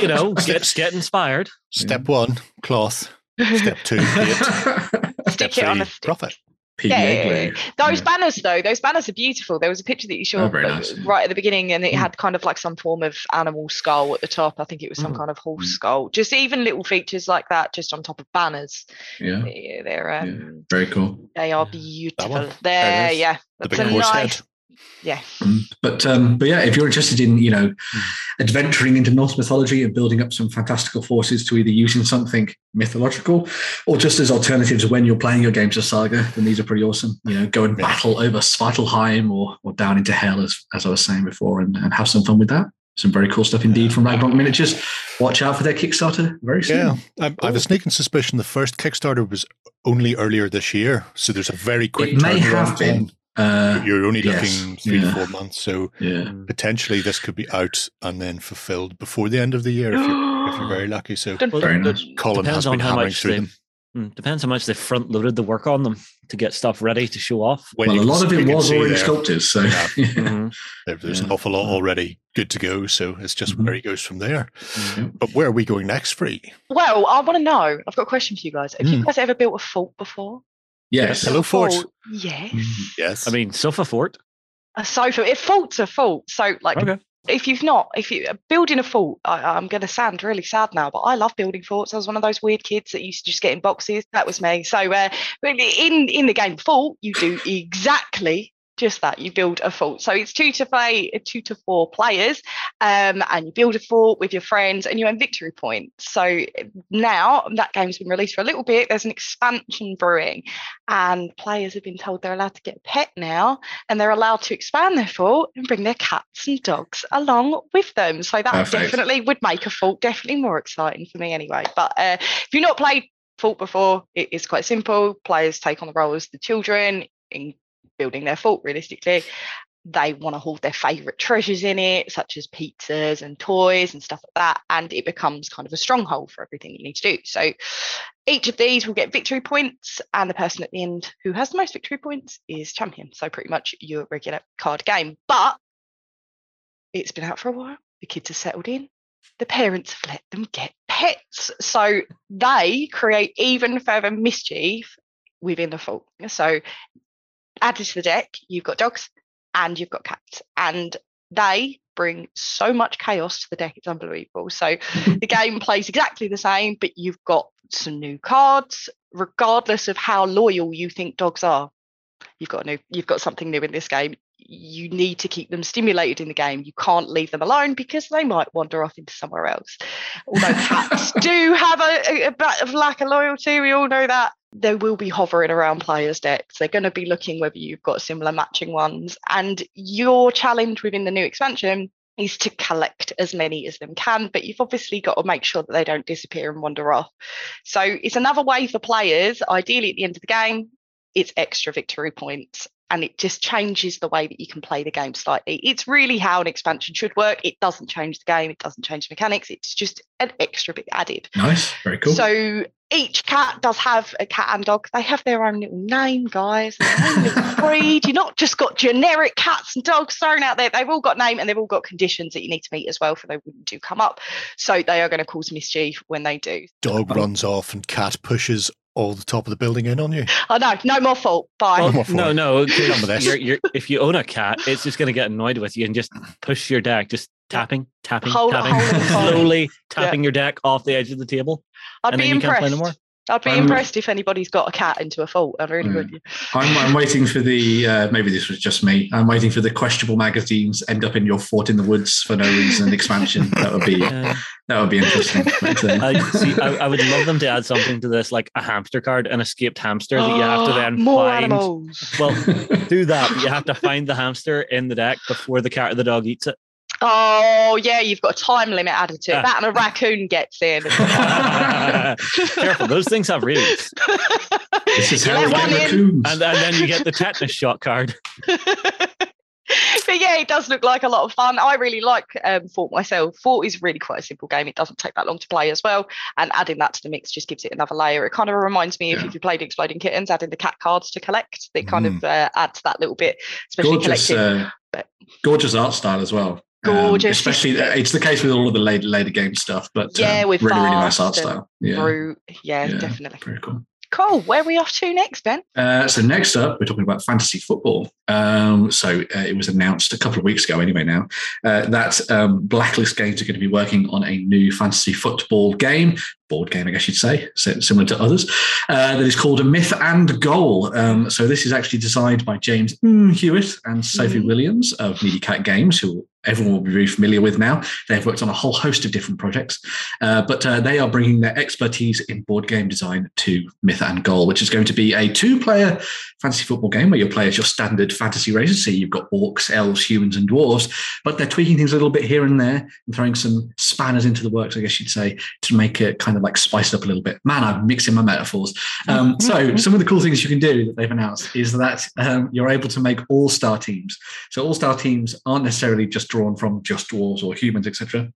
You know, Step- get get inspired. Step one, cloth. Step two, hate. Step Stick it on three, a stick. profit. Yeah, PDA those Yeah. banners though, those banners are beautiful. There was a picture that you showed Oh, uh, nice, right at the beginning, and it Mm. had kind of like some form of animal skull at the top. I think it was some Mm. kind of horse Mm. skull. Just even little features like that, just on top of banners. Yeah, Yeah, they're um, very cool. they are Yeah. beautiful. one. There, yeah, The that's big a horse nice. head. Yeah. But um, but yeah, if you're interested in you know Hmm. adventuring into Norse mythology and building up some fantastical forces to either use in something mythological or just as alternatives when you're playing your games of Saga, then these are pretty awesome. You know, go and Yeah. battle over Svartalheim or or down into hell as as I was saying before, and, and have some fun with that. Some very cool stuff indeed from Ragnarok Miniatures. Watch out for their Kickstarter very soon. Yeah, I, I have a sneaking suspicion the first Kickstarter was only earlier this year, so there's a very quick. It may turnaround have been. time. Uh, You're only yes, looking three yeah. to four months, so yeah. Mm. potentially this could be out and then fulfilled before the end of the year if you're, if you're very lucky. So Dun, Well, Very nice. Colin Depends has on how much through they- them. Mm, Depends how much they front loaded the work on them to get stuff ready to show off. When well, a lot of it was already there- sculpted, so Yeah. Mhm. there- there's an awful lot already good to go. So it's just Mhm. where he goes from there. Mhm. But where are we going next, Free? Well, I want to know. I've got a question for you guys. Have you Mm. guys ever built a fort before? Yes. Hello, Fort. Fort, Yes. Yes. I mean, Sofa Fort. A sofa. If fault's a fault. So, like, Okay. if you've not, if you uh, building a fort, I, I'm going to sound really sad now, but I love building forts. I was one of those weird kids that used to just get in boxes. That was me. So, uh, really, in in the game fort, you do exactly just that. You build a fort. So it's two to play, two to four players, um, and you build a fort with your friends, and you earn victory points. So now that game's been released for a little bit. There's an expansion brewing, and players have been told they're allowed to get a pet now and they're allowed to expand their fort and bring their cats and dogs along with them. So that Perfect. definitely would make a fort definitely more exciting for me anyway. But uh, if you've not played fort before, it is quite simple. Players take on the role as the children in building their fort realistically. They want to hold their favourite treasures in it, such as pizzas and toys and stuff like that. And it becomes kind of a stronghold for everything you need to do. So each of these will get victory points, and the person at the end who has the most victory points is champion. So pretty much your regular card game. But it's been out for a while. The kids have settled in. The parents have let them get pets. So they create even further mischief within the fort. So added to the deck, you've got dogs and you've got cats. And they bring so much chaos to the deck, it's unbelievable. So the game plays exactly the same, but you've got some new cards, regardless of how loyal you think dogs are. You've got a new, you've got something new in this game. You need to keep them stimulated in the game. You can't leave them alone because they might wander off into somewhere else. Although cats do have a, a, a bit of lack of loyalty, we all know that. They will be hovering around players' decks. They're going to be looking whether you've got similar matching ones. And your challenge within the new expansion is to collect as many as them can, but you've obviously got to make sure that they don't disappear and wander off. So it's another way for players, ideally at the end of the game, it's extra victory points. And it just changes the way that you can play the game slightly. It's really how an expansion should work. It doesn't change the game, it doesn't change mechanics, it's just an extra bit added. Nice. Very cool. So each cat does have a cat and dog. They have their own little name, guys. Their own little breed. You're not just got generic cats and dogs thrown out there. They've all got name and they've all got conditions that you need to meet as well for they wouldn't do come up. So they are going to cause mischief when they do. Dog um, runs off and cat pushes all the top of the building in on you. Oh no, no more fault. Bye. Well, more for no, it. no. 'cause Done with this. You're, you're, if you own a cat, it's just going to get annoyed with you and just push your deck, just tapping, tapping, Hold- tapping, hold it, hold it. slowly tapping your deck off the edge of the table. I'd and be then you can't play no impressed. I'd be Um, impressed if anybody's got a cat into a fault. I really Mm. would. I'm, I'm waiting for the uh, maybe this was just me. I'm waiting for the questionable magazines end up in your fort in the woods for no reason expansion. That would be Yeah. that would be interesting. But, uh, I see. I, I would love them to add something to this, like a hamster card, an escaped hamster that you have to then more find. animals. Well, do that. but You have to find the hamster in the deck before the cat or the dog eats it. Oh yeah, you've got a time limit added to it. That and a raccoon gets in. Careful, those things have rabies, this is how Let we one get in. raccoons. and, and then you get the tetanus shot card. but yeah, it does look like a lot of fun. I really like um, Fort myself. Fort is really quite a simple game. It doesn't take that long to play as well. And adding that to the mix just gives it another layer. It kind of reminds me of Yeah. if you played Exploding Kittens, adding the cat cards to collect. They kind Mm. of uh, adds that little bit, especially gorgeous, collecting. uh, but- gorgeous art style as well. Um, Gorgeous. especially, uh, it's the case with all of the later, later game stuff, but Yeah, um, with really, really nice art style. Yeah, Brute. Yeah, Yeah. definitely. very cool. Cool. Where are we off to next, Ben? Uh, so next up, we're talking about fantasy football. Um, so uh, it was announced a couple of weeks ago, anyway. Now uh, that um, Blacklist Games are going to be working on a new fantasy football game, board game, I guess you'd say, similar to others, uh, that is called a Myth and Goal. Um, so this is actually designed by James mm, Hewitt and Sophie Mhm. Williams of Media Cat Games, who everyone will be very familiar with now. They've worked on a whole host of different projects, uh, but uh, they are bringing their expertise in board game design to Myth and Goal, which is going to be a two-player fantasy football game where you play as your standard fantasy races. So you've got orcs, elves, humans, and dwarves, but they're tweaking things a little bit here and there and throwing some spanners into the works, I guess you'd say, to make it kind of like spice it up a little bit. Man, I'm mixing my metaphors. Um, so some of the cool things you can do that they've announced is that um, you're able to make all-star teams. So all-star teams aren't necessarily just drawn from just dwarves or humans, etc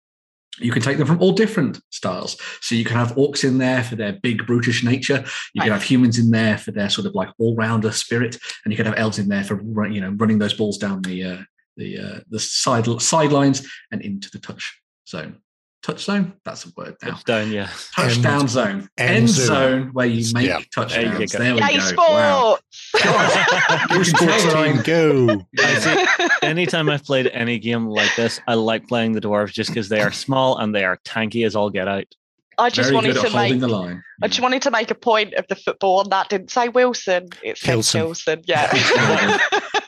you can take them from all different styles. So you can have orcs in there for their big brutish nature. You can have humans in there for their sort of like all-rounder spirit, and you can have elves in there for you know running those balls down the uh, the uh, the side sidelines and into the touch zone. Touch zone. That's a word now. Touchdown, yeah. Touchdown End- zone. end End zone. zone where you make Yeah. touchdowns. go. There we Yay, go. sports! Wow. Go You can sports tell team, I'm- go. Yeah. Anytime I've played any game like this, I like playing the dwarves just because they are small and they are tanky as all get out. I just Very wanted to at make. the line. I just wanted to make a point of the football, and that didn't say Wilson. It said Kilson. Kilson. Yeah. Yeah.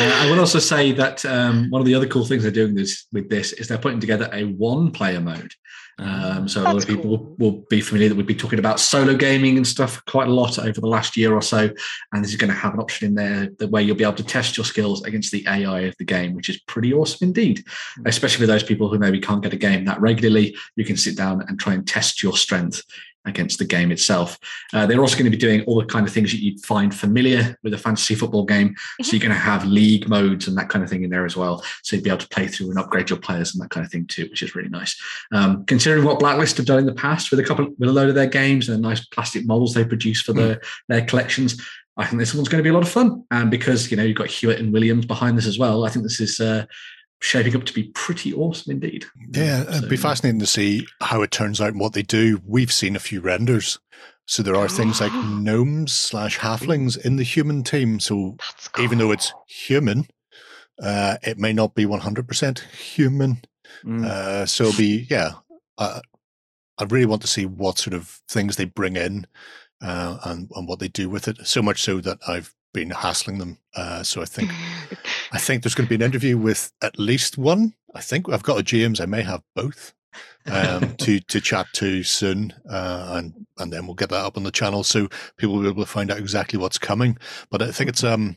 Uh, I will also say that um, one of the other cool things they're doing this with this is they're putting together a one-player mode. Um, so a lot of people cool. will, will be familiar that we've been talking about solo gaming and stuff quite a lot over the last year or so, and this is going to have an option in there that where you'll be able to test your skills against the AI of the game, which is pretty awesome indeed. Especially for those people who maybe can't get a game that regularly, you can sit down and try and test your strength against the game itself. Uh, they're also going to be doing all the kind of things that you'd find familiar with a fantasy football game. So you're going to have league modes and that kind of thing in there as well. So you'd be able to play through and upgrade your players and that kind of thing too, which is really nice. Um, considering what Blacklist have done in the past with a couple, with a load of their games and the nice plastic models they produce for their their collections. I think this one's going to be a lot of fun, and because you know you've got Hewitt and Williams behind this as well, I think this is uh, shaping up to be pretty awesome indeed. Yeah, it'd be fascinating to see how it turns out and what they do. We've seen a few renders. So there are things like gnomes slash halflings in the human team. So cool. even though it's human, uh, it may not be 100% human. Mm. Uh, so it'll be, yeah, uh, I really want to see what sort of things they bring in uh, and, and what they do with it. So much so that I've been hassling them. Uh, so I think I think there's going to be an interview with at least one. I think I've got a James. I may have both um, to to chat to soon, uh, and and then we'll get that up on the channel so people will be able to find out exactly what's coming. But I think it's um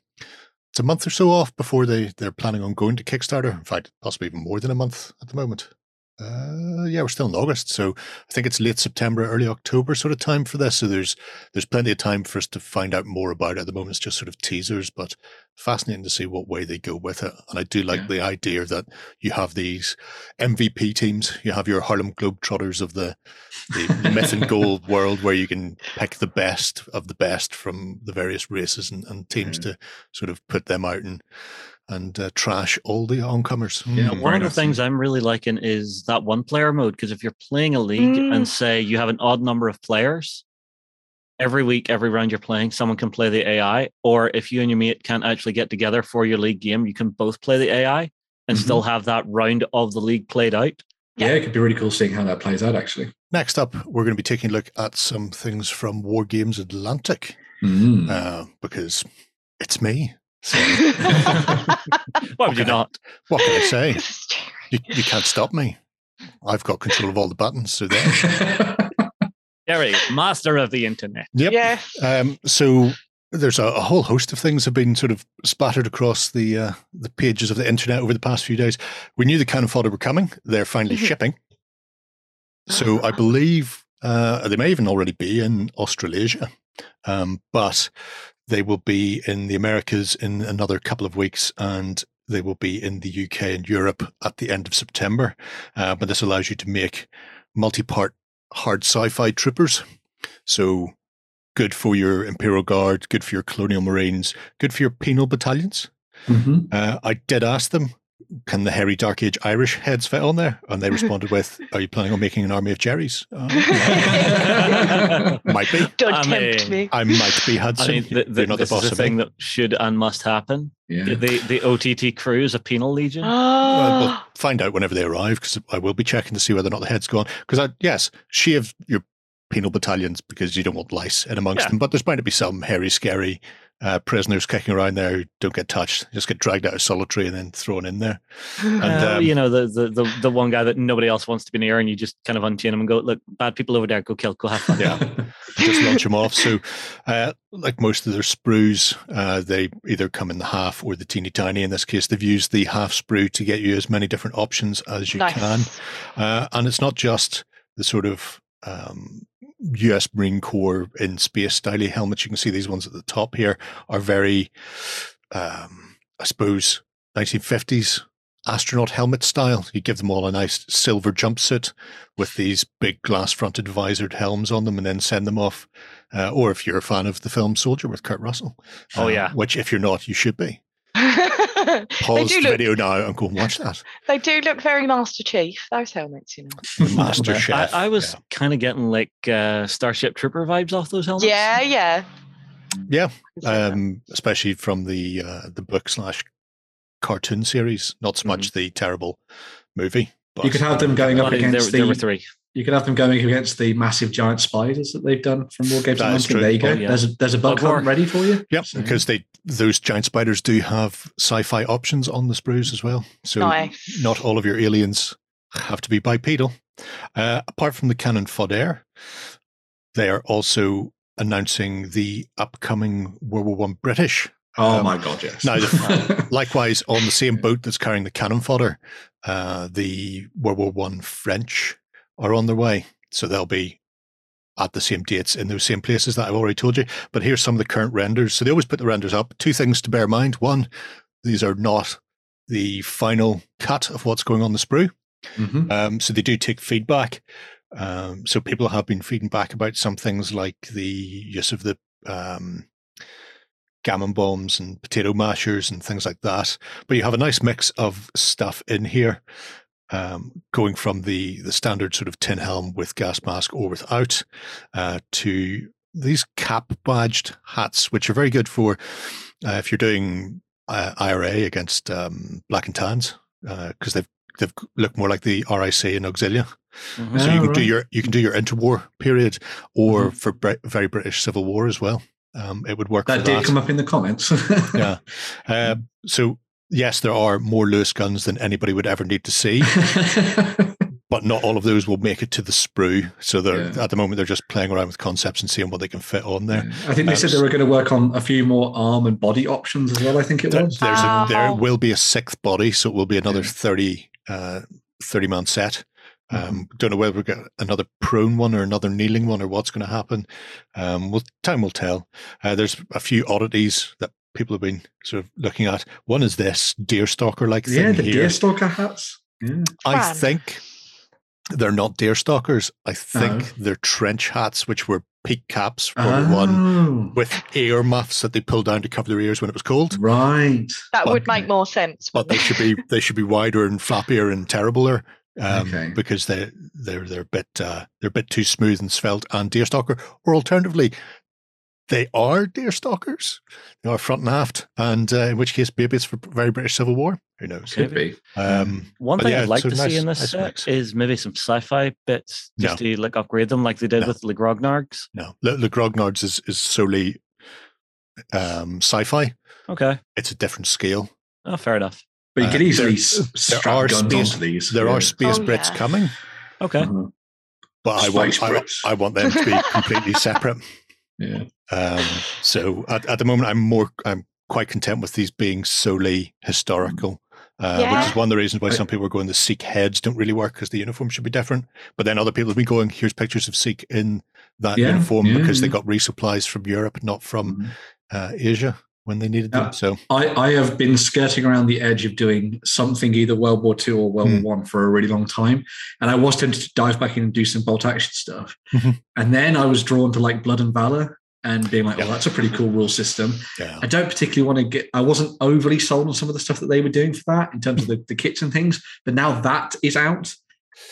it's a month or so off before they they're planning on going to Kickstarter. In fact, possibly even more than a month at the moment. Uh, yeah, we're still in August, so I think it's late September, early October sort of time for this. So there's there's plenty of time for us to find out more about it. At the moment, it's just sort of teasers, but fascinating to see what way they go with it. And I do like Yeah. the idea that you have these MVP teams. You have your Harlem Globetrotters of the the Myth and Goal world, where you can pick the best of the best from the various races and, and teams to sort of put them out and and uh, trash all the oncomers. Yeah, Mm. One of the nice. things I'm really liking is that one player mode because if you're playing a league Mm. and say you have an odd number of players, every week, every round you're playing, someone can play the AI. Or if you and your mate can't actually get together for your league game, you can both play the AI and Mhm. still have that round of the league played out. yeah, it could be really cool seeing how that plays out actually. Next up, we're going to be taking a look at some things from War Games Atlantic Mm. uh, because it's me. So Why would you Okay. not? what can I say? This is true. You, you can't stop me. I've got control of all the buttons. So there. Gary, master of the internet. Yep. Yes. Um, so there's a, a whole host of things have been sort of splattered across the uh, the pages of the internet over the past few days. We knew the cannon fodder were coming. They're finally Mhm. shipping. So I believe uh, they may even already be in Australasia, um, but they will be in the Americas in another couple of weeks, and they will be in the UK and Europe at the end of September. Uh, but this allows you to make multi-part hard sci-fi troopers. So good for your Imperial Guard, good for your Colonial Marines, good for your penal battalions. Mhm. Uh, I did ask them, can the hairy Dark Age Irish heads fit on there? And they responded with, Are you planning on making an army of Jerry's? Uh, might be. Don't I tempt mean, me. I might be I Hudson. mean, the, the, You're not the this boss is a of me. thing that should and must happen. Yeah. The the OTT crew is a penal legion. Well, we'll Oh, find out whenever they arrive because I will be checking to see whether or not the head's gone. Because I yes, shave your penal battalions because you don't want lice in amongst Yeah. them. But there's bound to be some hairy, scary uh, prisoners kicking around there who don't get touched, just get dragged out of solitary and then thrown in there. And Uh, um, you know the, the the the one guy that nobody else wants to be near, and you just kind of unchain him and go, "Look, bad people over there, go kill, go have fun." Yeah. just launch them off. So, uh, like most of their sprues, uh, they either come in the half or the teeny tiny. In this case, they've used the half sprue to get you as many different options as you nice. can. Uh, and it's not just the sort of um, US Marine Corps in space style helmets. You can see these ones at the top here are very, um, I suppose, 1950s astronaut helmet style. You give them all a nice silver jumpsuit with these big glass fronted visored helms on them and then send them off. Uh, or if you're a fan of the film Soldier with Kurt Russell. Oh, uh, yeah. Which, if you're not, you should be. they Pause do the look. video now and go and watch that. They do look very Master Chief. Those helmets, you know. Master I, Chef. I was yeah. kind of getting like uh, Starship Trooper vibes off those helmets. Yeah, yeah. Yeah, I can see that. um, especially from the uh, the book slash cartoon series. Not so much the terrible movie. But you could have them going Well, up there, against there were the. three. You could have them going against the massive giant spiders that they've done from War Games That and is Monkey. true. There you go. Oh, yeah. There's a there's a bug Bug hunt ready for you. Yep, So- because they those giant spiders do have sci-fi options on the sprues as well. So nice. not all of your aliens have to be bipedal. Uh, apart from the cannon fodder, they are also announcing the upcoming World War One British. Oh Um, my god, yes. now the- Likewise, on the same boat that's carrying the cannon fodder, uh, the World War One French are on their way, so they'll be at the same dates in those same places that I've already told you. But here's some of the current renders. So they always put the renders up. Two things to bear in mind: one, these are not the final cut of what's going on the sprue. Mhm. Um, so they do take feedback. Um, so people have been feeding back about some things like the use of the um, gammon bombs and potato mashers and things like that. But you have a nice mix of stuff in here, um, going from the the standard sort of tin helm with gas mask or without, uh, to these cap badged hats, which are very good for uh, if you're doing uh, IRA against um, black and tans, because they've they've look more like the RIC in Auxilia. Mhm. So you can do your you can do your interwar period, or for Bre- very British Civil War as well. Um, it would work. that for did that. come up in the comments. Yeah. Uh, so yes, there are more Lewis guns than anybody would ever need to see, but not all of those will make it to the sprue. So they're Yeah. at the moment they're just playing around with concepts and seeing what they can fit on there. I think they said they were going to work on a few more arm and body options as well. I think it There, was. there's a, there will be a sixth body, so it will be another Yeah. 30, uh, 30 man set. Um, Mm-hmm. Don't know whether we get another prone one or another kneeling one or what's going to happen. Um, well, time will tell. Uh, there's a few oddities that people have been sort of looking at. One is this deer stalker like thing yeah, the here. deerstalker hats. Yeah. I Fun. think they're not deer stalkers. I think Oh. they're trench hats, which were peak caps for World War One Oh, with ear muffs that they pulled down to cover their ears when it was cold. right. that would make more sense. but they should be they should be wider and flappier and terribler um, Okay. because they they're they're a bit uh, they're a bit too smooth and svelte and deerstalker. Or alternatively, they are deerstalkers. They are front and aft, and uh, in which case, maybe it's for very British Civil War. Who knows? Could be. Um, One thing yeah, I'd like so to nice- see in this nice set mix. is maybe some sci-fi bits just to like upgrade them, like they did No. with the Grognards. no, the, the Grognards is is solely um, sci-fi. Okay, It's a different scale. oh, fair enough. But you Uh, could easily there- there strap are guns space- onto these. There yeah. are space Oh, Brits yeah. coming, Okay, Mhm. but I want I, I want them to be completely separate. Yeah. Um, so at, at the moment, I'm more I'm quite content with these being solely historical, uh, which is one of the reasons why some people are going the Sikh heads don't really work because the uniform should be different. But then other people have been going, here's pictures of Sikh in that Yeah, uniform yeah, because they got resupplies from Europe, not from Mhm. uh, Asia when they needed them. Yeah. So I, I have been skirting around the edge of doing something either World War II or World Hmm. War One for a really long time, and I was tempted to dive back in and do some bolt action stuff. Mhm. And then I was drawn to like Blood and Valor, and being like, "Oh, that's a pretty cool rule system." Yeah. I don't particularly want to get. I wasn't overly sold on some of the stuff that they were doing for that in terms of the, the kits and things. But now that is out,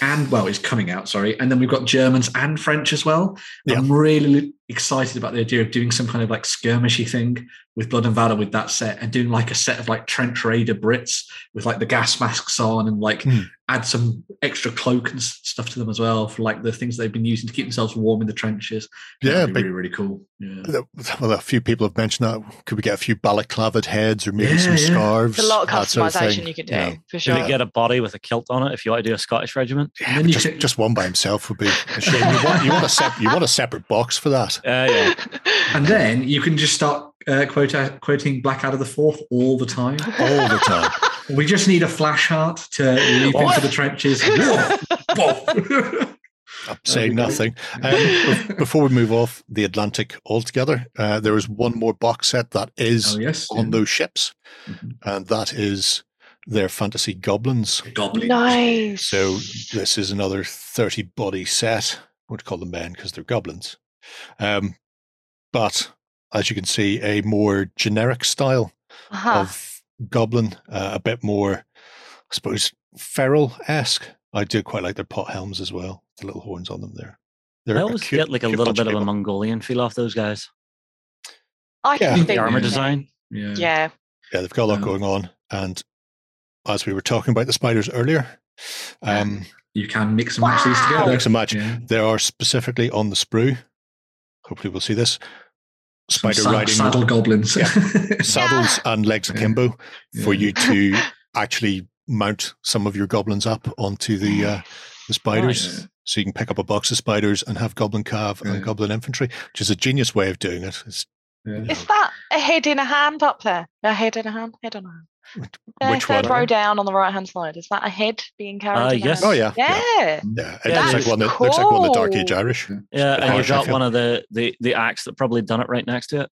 and well, it's coming out. Sorry, and then we've got Germans and French as well. Yeah. I'm really excited about the idea of doing some kind of like skirmishy thing with Blood and Valor with that set, and doing like a set of like trench raider Brits with like the gas masks on, and like Hmm. add some extra cloak and stuff to them as well for like the things they've been using to keep themselves warm in the trenches. Yeah, That'd be big- really really cool. Yeah. Well, a few people have mentioned that. Could we get a few balaclavaed heads or maybe Yeah, some yeah. scarves? It's a lot of that sort customization you could do Yeah. for Should sure. we get a body with a kilt on it if you want to do a Scottish regiment? Yeah, And then you just, could- just one by himself would be a shame. You want, you want a sep- you want a separate box for that Uh, yeah. And then you can just start uh, quote, quoting Blackadder the Fourth all the time. all the time. We just need a Flashheart to leap What? into the trenches. Whoa. I'm saying nothing. Um, before we move off the Atlantic altogether, uh, there is one more box set that is oh yes, on those ships, Mhm. and that is their fantasy goblins. goblin. nice. So this is another 30 body set. I won't call them men because they're goblins. Um, but as you can see, a more generic style Uh-huh. of goblin, uh, a bit more, I suppose, feral esque. I do quite like their pot helms as well, the little horns on them there. They're I a always cute- get like a little bit of a. Mongolian feel off those guys. I yeah. think The armor Yeah. design. Yeah. Yeah. Yeah, they've got a lot Um, going on. And as we were talking about the spiders earlier, um, You can mix and match these together. mix and match. Yeah. There are specifically on the sprue. Hopefully, we'll see this spider sa- riding saddle goblins. saddles and legs Yeah. akimbo for Yeah. you to actually mount some of your goblins up onto the uh, the spiders. Yeah. So you can pick up a box of spiders and have goblin cav Yeah. and goblin infantry, which is a genius way of doing it. It's, Yeah. Is that a head in a hand up there? A head in a hand? Head on a hand. Which third one? row down on the right hand side. Is that a head being carried? Uh, yes. Oh yeah, yeah, Yeah. yeah. It Yeah, looks like that's one that looks like one of the Dark Age. Irish. Yeah, and you've got one of the, the the axe that probably done it right next to it.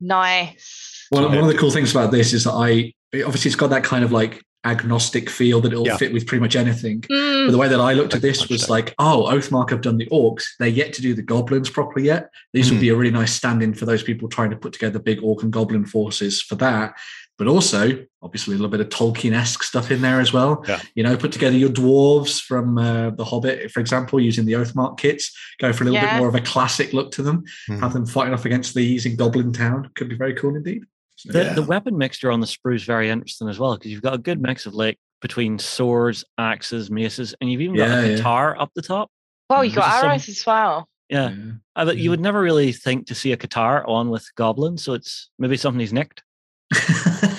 Nice. One, one of the cool things about this is that I obviously it's got that kind of like agnostic feel that it'll Yeah. fit with pretty much anything. But Mm, the way that I looked at this was like, oh, Oathmark have done the orcs. They're yet to do the goblins properly yet. These Hmm. would be a really nice stand-in for those people trying to put together big orc and goblin forces for that. But also, obviously, a little bit of Tolkien-esque stuff in there as well. Yeah. You know, put together your dwarves from uh, The Hobbit, for example, using the Oathmark kits. Go for a little Yeah. bit more of a classic look to them. Hmm. Have them fighting off against these in Goblin Town. Could be very cool indeed. So, The, Yeah. the weapon mixture on the sprue is very interesting as well because you've got a good mix of like between swords, axes, maces, and you've even got a yeah. guitar up the top. well, you This got is some- arrows as well. Yeah, I bet Yeah. you would never really think to see a guitar on with goblins, so it's maybe something he's nicked.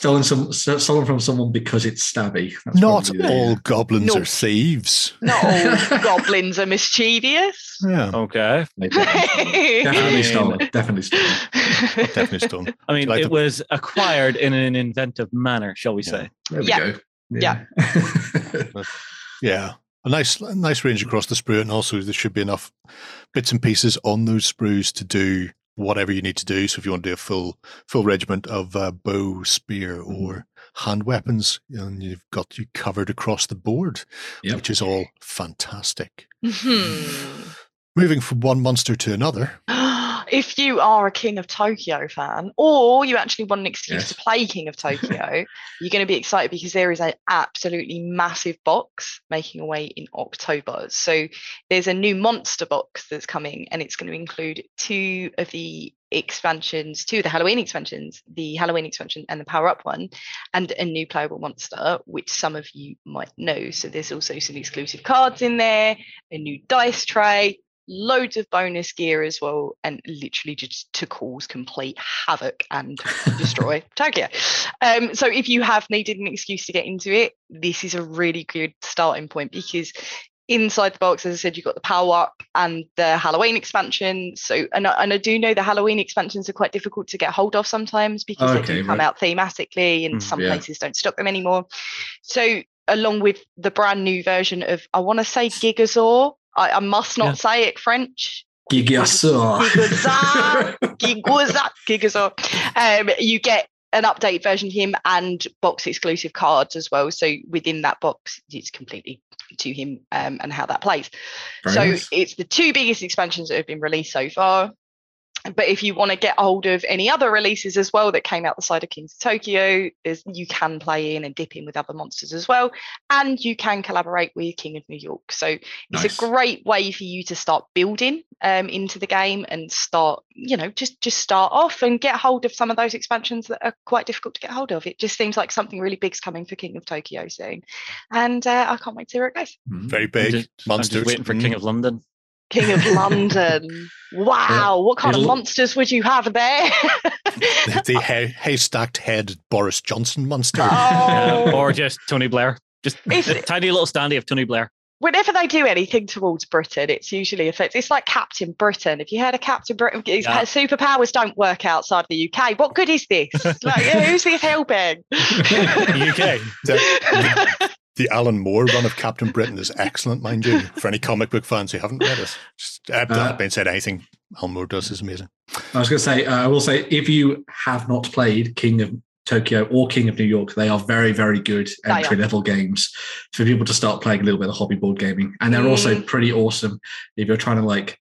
stolen some stolen from someone because it's stabby. That's Not probably the- all uh, goblins No. are thieves. Not all goblins are mischievous. Yeah, Okay, definitely, definitely stolen. Definitely stolen. definitely stolen. I mean Like it the- was acquired in an inventive manner, shall we Yeah. say? There we Yeah. go. Yeah. Yeah, a nice, a nice range across the sprue, and also there should be enough bits and pieces on those sprues to do whatever you need to do. So if you want to do a full, full regiment of uh, bow, spear, Mm-hmm. or hand weapons, and you've got you covered across the board, Yep. which is all fantastic. Mhm. Moving from one monster to another. if you are a King of Tokyo fan, or you actually want an excuse Yes. to play King of Tokyo, you're going to be excited because there is an absolutely massive box making away in October. So there's a new monster box that's coming, and it's going to include two of the expansions, two of the Halloween expansions, the Halloween expansion and the Power Up one, and a new playable monster, which some of you might know. So there's also some exclusive cards in there, a new dice tray, loads of bonus gear as well, and literally just to cause complete havoc and destroy Tokyo. Um, so if you have needed an excuse to get into it, this is a really good starting point because inside the box, as I said, you've got the power up and the Halloween expansion. So and I, and I do know the Halloween expansions are quite difficult to get hold of sometimes because they Okay, do come right. out thematically and Mm, some yeah. places don't stock them anymore. So along with the brand new version of I want to say Gigazor. I, I must not Yeah. say it French. Gigasaur. Gigasaur. Gigazor. Gigazor. Um, you get an update version of him and box exclusive cards as well. So within that box, it's completely to him um, and how that plays. Very so nice. it's the two biggest expansions that have been released so far. But if you want to get hold of any other releases as well that came out the side of Kings of Tokyo, there's, you can play in and dip in with other monsters as well, and you can collaborate with King of New York. So it's Nice. a great way for you to start building um, into the game and start, you know, just just start off and get hold of some of those expansions that are quite difficult to get hold of. It just seems like something really big's coming for King of Tokyo soon, and uh, I can't wait to see where it goes. Mhm. Very I'm big just, I'm monsters. just waiting for King of London. King of London. Wow, what kind of It'll- monsters would you have there? the, the hay, haystacked head Boris Johnson monster. Oh. or just Tony Blair. Just Is a it- tiny little standee of Tony Blair. Whenever they do anything towards Britain, it's usually effective. It's like Captain Britain. If you heard of Captain Britain, his Yeah. superpowers don't work outside the UK. What good is this? Like, who's this helping? UK. The, the Alan Moore run of Captain Britain is excellent, mind you. For any comic book fans who haven't read it, Just, uh, Uh, not being said, anything Alan Moore does is amazing. I was going to say, uh, I will say, if you have not played King of Tokyo or King of New York, they are very, very good entry level games for people to start playing a little bit of hobby board gaming. And they're also Mm. pretty awesome if you're trying to like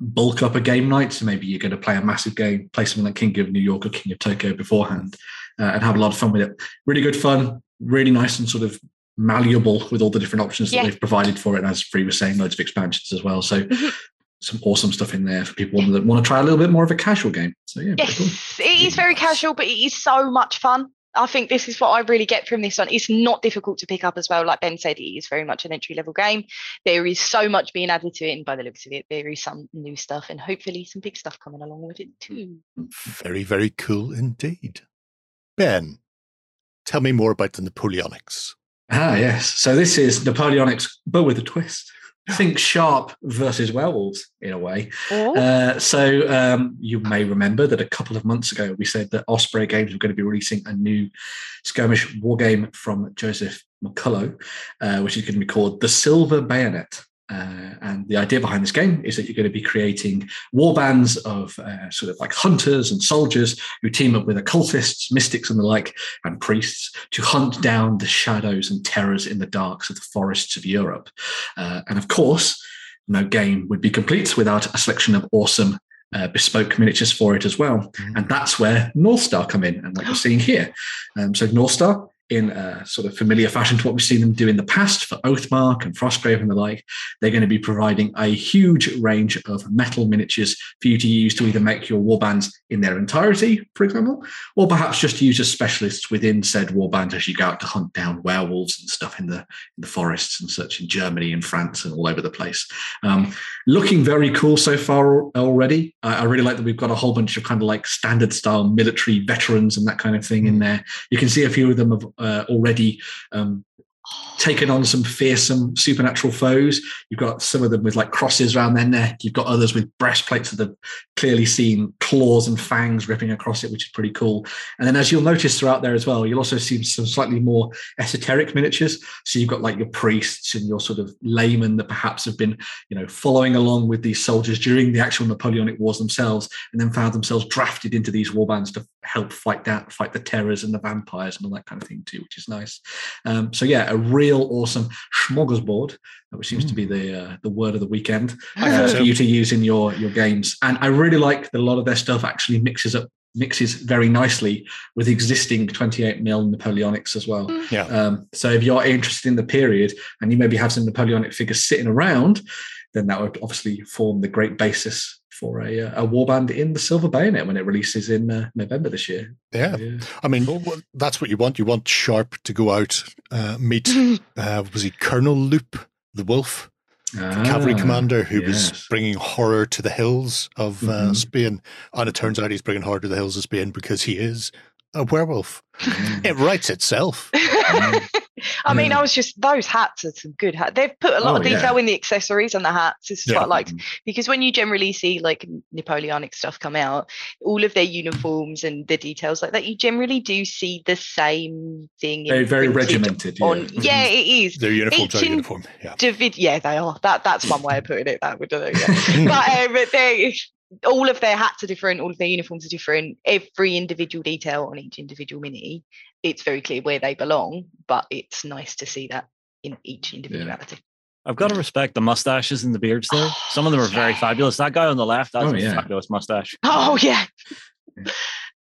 bulk up a game night. So maybe you're going to play a massive game, play something like King of New York or King of Tokyo beforehand uh, and have a lot of fun with it. Really good fun, really nice and sort of malleable with all the different options Yeah. that they've provided for it. And as Free was saying, loads of expansions as well. So Mhm. some awesome stuff in there for people that want to try a little bit more of a casual game. So yeah, pretty cool. Yes, it is very casual, but it is so much fun. I think this is what I really get from this one. It's not difficult to pick up as well. Like Ben said, it is very much an entry level game. There is so much being added to it, and by the looks of it, there is some new stuff and hopefully some big stuff coming along with it too. Very, very cool indeed. Ben, tell me more about the Napoleonics. Ah, yes. So this is Napoleonics, but with a twist. Think Sharpe versus Werewolves in a way. Oh, Uh, so um, you may remember that a couple of months ago we said that Osprey Games were going to be releasing a new skirmish war game from Joseph McCullough, uh, which is going to be called The Silver Bayonet. Uh, and the idea behind this game is that you're going to be creating war bands of uh, sort of like hunters and soldiers who team up with occultists, mystics, and the like, and priests to hunt down the shadows and terrors in the darks of the forests of Europe. Uh, and of course, no game would be complete without a selection of awesome uh, bespoke miniatures for it as well. And that's where North Star come in and what you're seeing here. Um, so North Star, in a sort of familiar fashion to what we've seen them do in the past for Oathmark and Frostgrave and the like, they're going to be providing a huge range of metal miniatures for you to use to either make your warbands in their entirety, for example, or perhaps just use as specialists within said warband as you go out to hunt down werewolves and stuff in the in the forests and such in Germany and France and all over the place. Um, looking very cool so far already. I, I really like that we've got a whole bunch of kind of like standard style military veterans and that kind of thing in there. You can see a few of them have already um, taken on some fearsome supernatural foes. You've got some of them with like crosses around their neck. You've got others with breastplates that have clearly seen claws and fangs ripping across it, which is pretty cool. And then, as you'll notice throughout there as well, you'll also see some slightly more esoteric miniatures. So you've got like your priests and your sort of laymen that perhaps have been, you know, following along with these soldiers during the actual Napoleonic Wars themselves, and then found themselves drafted into these warbands to help fight that, fight the terrors and the vampires and all that kind of thing too, which is nice. Um, so yeah, a real awesome smorgasbord, which seems to be the uh, the word of the weekend uh, for you to use in your your games. And I really like that a lot of their stuff actually mixes up mixes very nicely with existing 28 mil Napoleonics as well. Yeah. Um, so if you're interested in the period and you maybe have some Napoleonic figures sitting around, then that would obviously form the great basis for a, uh, a warband in the Silver Bayonet when it releases in uh, November this year. Yeah. Yeah. I mean, that's what you want. You want Sharpe to go out, uh, meet, uh, was he Colonel Loup, the wolf, the cavalry Ah, commander who was bringing horror to the hills of uh, Mhm. Spain. And it turns out he's bringing horror to the hills of Spain because he is a werewolf. It writes itself. I mean, Yeah. I was just those hats are some good hats. They've put a lot Oh, of detail in the accessories and the hats. This is Yeah. what I liked because when you generally see like Napoleonic stuff come out, all of their uniforms and the details like that, you generally do see the same thing. Very, very regimented. On, yeah. Mm-hmm. yeah, it is. Their uniforms are Each in- uniform. Yeah. David, yeah, they are. That that's one way of putting it. That would do it. Yeah. but um, they all of their hats are different. All of their uniforms are different. Every individual detail on each individual mini, it's very clear where they belong. But it's nice to see that in each individuality. I've got to respect the mustaches and the beards though. Some of them are very fabulous. That guy on the left, that's Oh, a yeah. fabulous mustache. Oh yeah. I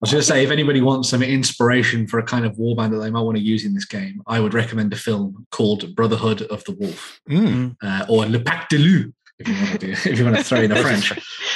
was going to say, if anybody wants some inspiration for a kind of warband that they might want to use in this game, I would recommend a film called Brotherhood of the Wolf Mm. uh, or Le Pacte de Loup, if you want to, do, if you want to throw in the French.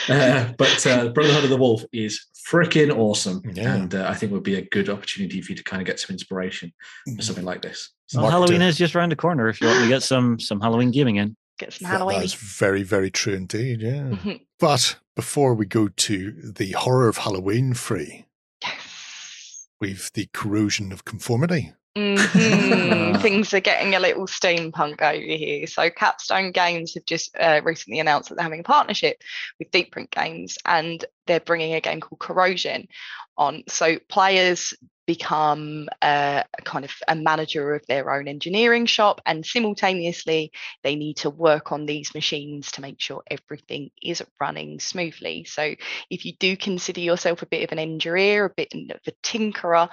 Uh, but uh, Brotherhood of the Wolf is freaking awesome, Yeah. and uh, I think would be a good opportunity for you to kind of get some inspiration for something like this. So, Well, Halloween did. is just around the corner if you want to get some some Halloween gaming in. Get some That- Halloween. That's very, very true indeed. Yeah. Mhm. But before we go to the horror of Halloween free, Yes. we've the corrosion of conformity. Mhm. Things are getting a little steampunk over here. So Capstone Games have just uh, recently announced that they're having a partnership with Deep Print Games, and they're bringing a game called Corrosion on. So players become uh, kind of a manager of their own engineering shop, and simultaneously they need to work on these machines to make sure everything is running smoothly. So if you do consider yourself a bit of an engineer, a bit of a tinkerer,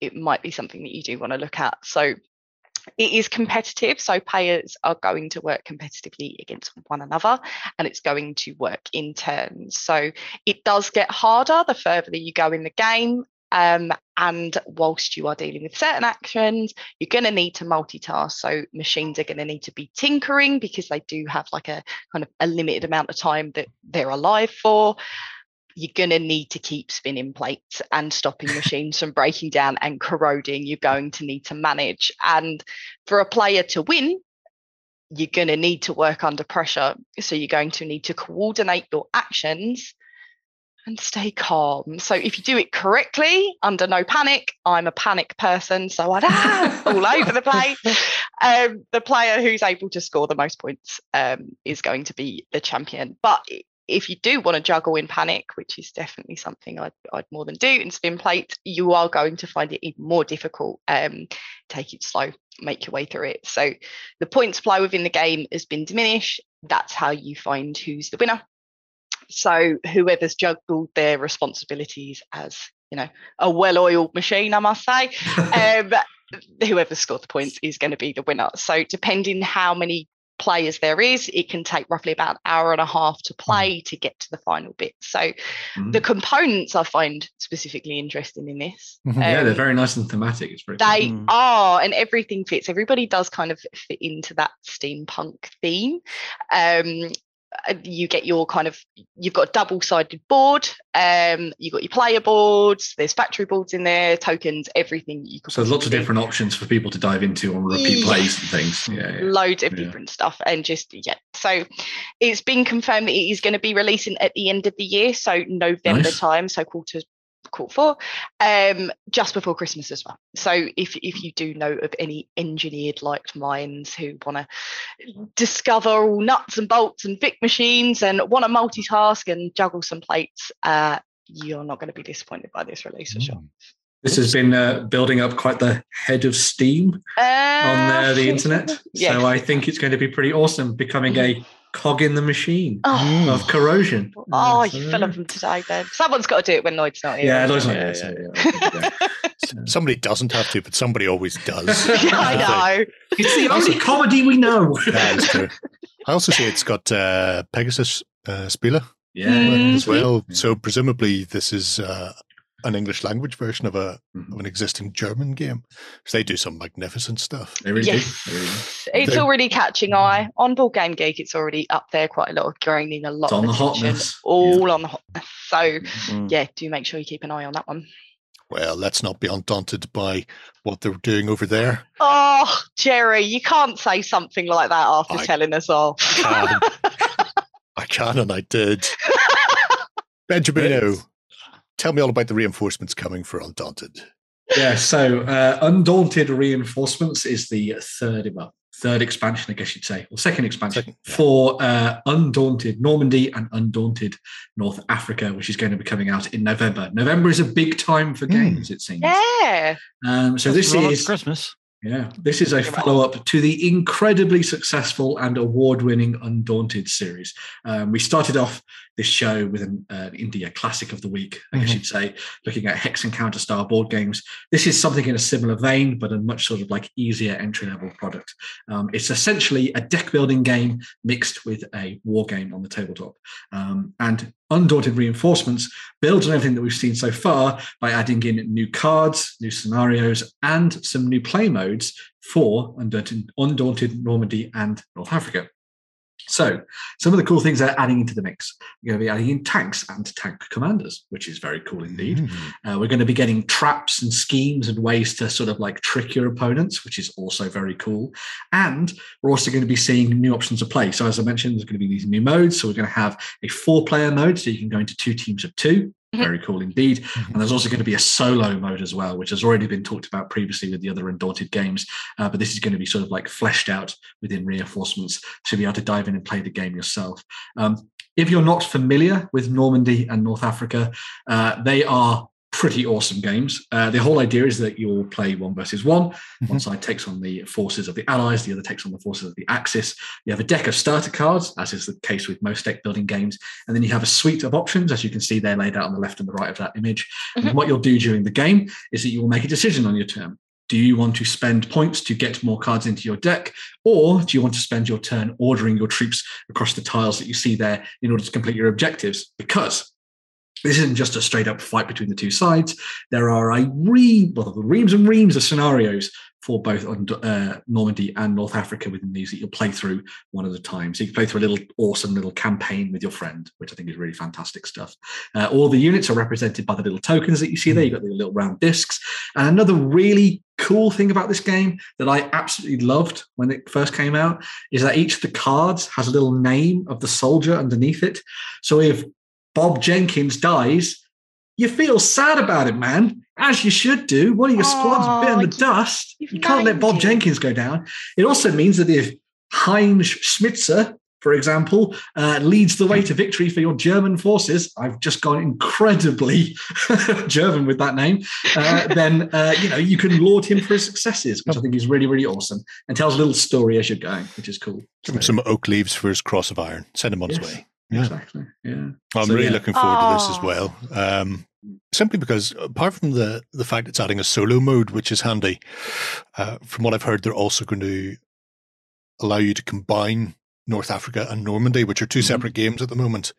it might be something that you do want to look at. So it is competitive. So players are going to work competitively against one another and it's going to work in turns. So it does get harder the further that you go in the game. Um, and whilst you are dealing with certain actions, you're going to need to multitask. So machines are going to need to be tinkering because they do have like a kind of a limited amount of time that they're alive for you're going to need to keep spinning plates and stopping machines from breaking down and corroding. You're going to need to manage. And for a player to win, you're going to need to work under pressure. So you're going to need to coordinate your actions and stay calm. So if you do it correctly, under no panic, I'm a panic person, so I'd ah, all over the place. Um, the player who's able to score the most points um, is going to be the champion. But if you do want to juggle in panic, which is definitely something I'd, I'd more than do in spin plates, you are going to find it even more difficult. Um, take it slow, make your way through it. So the point supply within the game has been diminished. That's how you find who's the winner. So whoever's juggled their responsibilities as you know a well-oiled machine, I must say, um, whoever scored the points is going to be the winner. So depending how many players there is, it can take roughly about an hour and a half to play to get to the final bit. So Mm. the components I find specifically interesting in this. Mhm. yeah, they're um, very nice and thematic. It's cool. they Mm. are, and everything fits. Everybody does kind of fit into that steampunk theme. Um, you get your kind of you've got a double-sided board. Um, you've got your player boards. There's factory boards in there, tokens, everything. You could So there's lots of different options for people to dive into on repeat plays and things. Yeah, yeah. loads of Yeah. different stuff and just yeah so it's been confirmed that it is going to be releasing at the end of the year so november Nice. time so quarter quarter four um just before christmas as well so if if you do know of any engineered like minds who want to discover all nuts and bolts and vic machines and want to multitask and juggle some plates uh you're not going to be disappointed by this release for sure Mm. This has been uh, building up quite the head of steam on uh, uh, the internet. yes. So I think it's going to be pretty awesome becoming a cog in the machine oh, Mm. of corrosion. Oh, you're so- full of them today, Ben. Someone's got to do it when Lloyd's not here. Yeah, Lloyd's not here, so, yeah, yeah. Somebody doesn't have to, but somebody always does. yeah, I know. It's the only comedy we know. That is true. I also see it's got uh, Pegasus uh, Spiele Yeah. Mm. as well. Yeah. So presumably this is uh, an English language version of a Mhm. of an existing German game. 'Cause they do some magnificent stuff. They really Yes. do. Really. It's They- already catching eye. On Board Game Geek, it's already up there quite a lot, gaining a lot It's on of the attention. hotness. All on the hotness. So, Mm. yeah, do make sure you keep an eye on that one. Well, let's not be undaunted by what they're doing over there. Oh, Jerry, you can't say something like that after I- telling us all. Can. I can and I did. Benjamino, tell me all about the reinforcements coming for Undaunted. Yeah, so uh, Undaunted Reinforcements is the third, well, third expansion, I guess you'd say, or second expansion Second, yeah. for uh, Undaunted Normandy and Undaunted North Africa, which is going to be coming out in November. November is a big time for Hmm. games, it seems. Yeah. Um, so this is Christmas. Yeah, this is a follow up to the incredibly successful and award winning Undaunted series. Um, we started off this show with an uh, India classic of the week, I guess Mhm. you'd say, looking at Hex and Counter style board games. This is something in a similar vein, but a much sort of like easier entry level product. Um, it's essentially a deck building game mixed with a war game on the tabletop. Um, and Undaunted Reinforcements builds on everything that we've seen so far by adding in new cards, new scenarios, and some new play modes for Undaunted, Undaunted Normandy and North Africa. So, some of the cool things they're adding into the mix. We're going to be adding in tanks and tank commanders, which is very cool indeed. Mm. Uh, we're going to be getting traps and schemes and ways to sort of like trick your opponents, which is also very cool. And we're also going to be seeing new options of play. So, as I mentioned, there's going to be these new modes. So, we're going to have a four player mode, so you can go into two teams of two. Very cool indeed. Mhm. And there's also going to be a solo mode as well, which has already been talked about previously with the other Undaunted games. Uh, but this is going to be sort of like fleshed out within reinforcements to be able to dive in and play the game yourself. Um, if you're not familiar with Normandy and North Africa, uh, they are pretty awesome games. Uh, the whole idea is that you'll play one versus one. One Mhm. side takes on the forces of the Allies, the other takes on the forces of the Axis. You have a deck of starter cards, as is the case with most deck building games, and then you have a suite of options, as you can see there laid out on the left and the right of that image. Mhm. And what you'll do during the game is that you will make a decision on your turn. Do you want to spend points to get more cards into your deck, or do you want to spend your turn ordering your troops across the tiles that you see there in order to complete your objectives? Because this isn't just a straight up fight between the two sides. There are a re- well, reams and reams of scenarios for both on uh, Normandy and North Africa within these that you'll play through one at a time. So you can play through a little awesome little campaign with your friend, which I think is really fantastic stuff. Uh, all the units are represented by the little tokens that you see there. You've got the little round discs. And another really cool thing about this game that I absolutely loved when it first came out is that each of the cards has a little name of the soldier underneath it. So if Bob Jenkins dies, you feel sad about it, man, as you should do. One of your squad's a bit in the dust. you've You can't let Bob him. Jenkins go down. It also means that if Heinz Schmitzer, for example, uh, leads the way to victory for your German forces, I've just gone incredibly German with that name, uh, then, uh, you know, you can laud him for his successes, which I think is really, really awesome and tells a little story as you're going, which is cool. Give him So- some oak leaves for his cross of iron. Send him on his way. Yeah. Exactly. Yeah. I'm So, really yeah. looking forward to this as well. Um, simply because, apart from the the fact it's adding a solo mode, which is handy, uh, from what I've heard, they're also going to allow you to combine North Africa and Normandy, which are 2 Mhm. separate games at the moment.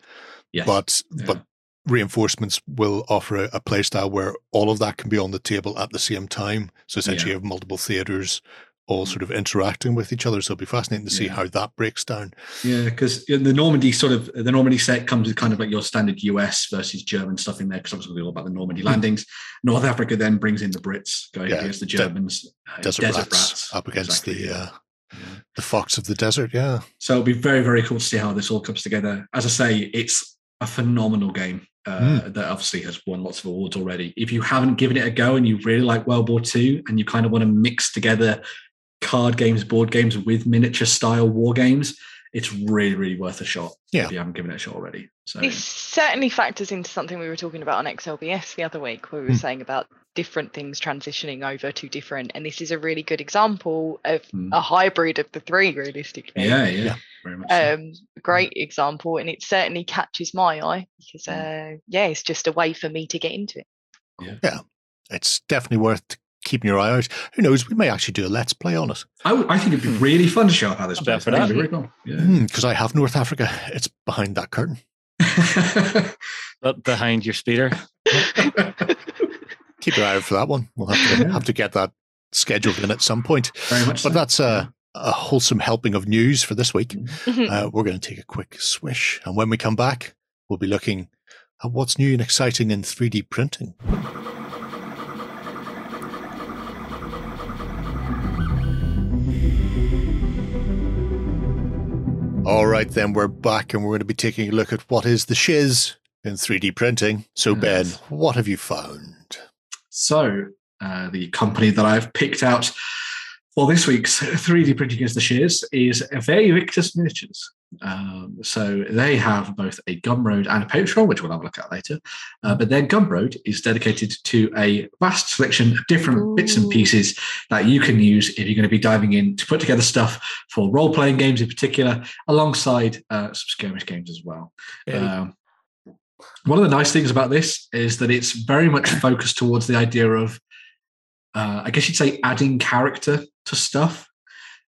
Yes. But Yeah. but reinforcements will offer a, a play style where all of that can be on the table at the same time. So essentially, Yeah. you have multiple theaters all sort of interacting with each other. So it'll be fascinating to see Yeah. how that breaks down. Yeah, because the Normandy sort of the Normandy set comes with kind of like your standard US versus German stuff in there because obviously all about the Normandy landings. North Africa then brings in the Brits going Hmm. Yeah, against the de- Germans. uh, Desert, rats, up against exactly, the yeah. uh, the fox of the desert. Yeah. So it'll be very very cool to see how this all comes together. As I say, it's a phenomenal game. Uh, Hmm. That obviously has won lots of awards already. If you haven't given it a go and you really like World War II and you kind of want to mix together card games, board games with miniature style war games, it's really, really worth a shot. Yeah. If you haven't given it a shot already. So This certainly factors into something we were talking about on XLBS the other week, where we were Hmm. saying about different things transitioning over to different. And this is a really good example of Hmm. a hybrid of the three, realistically. yeah, yeah, Yeah. very much. so. Um, great example, and it certainly catches my eye because, uh, yeah, it's just a way for me to get into it. Yeah. It's definitely worth keeping your eye out. Who knows? We may actually do a let's play on it I, think it'd be really fun to show how this I'm plays. down for I think that. it'd be really cool. because I have North Africa. It's behind that curtain. Yeah. But behind your speeder. Keep your eye out for that one. We'll have to Yeah. have to get that scheduled in at some point. very much. But so. that's a, a wholesome helping of news for this week. Mhm. Uh, we're going to take a quick swish, and when we come back, we'll be looking at what's new and exciting in 3D printing. All right, then we're back, and we're going to be taking a look at what is the shiz in 3D printing. So, Ben, what have you found? So, uh, the company that I've picked out for this week's 3D printing is the shiz is Vae Victis Miniatures. Um, so they have both a Gumroad and a Patreon, which we'll have a look at later. Uh, but their Gumroad is dedicated to a vast selection of different Ooh. bits and pieces that you can use if you're going to be diving in to put together stuff for role playing games in particular, alongside uh, some skirmish games as well. Yeah. Um, one of the nice things about this is that it's very much focused towards the idea of, uh, I guess you'd say, adding character to stuff.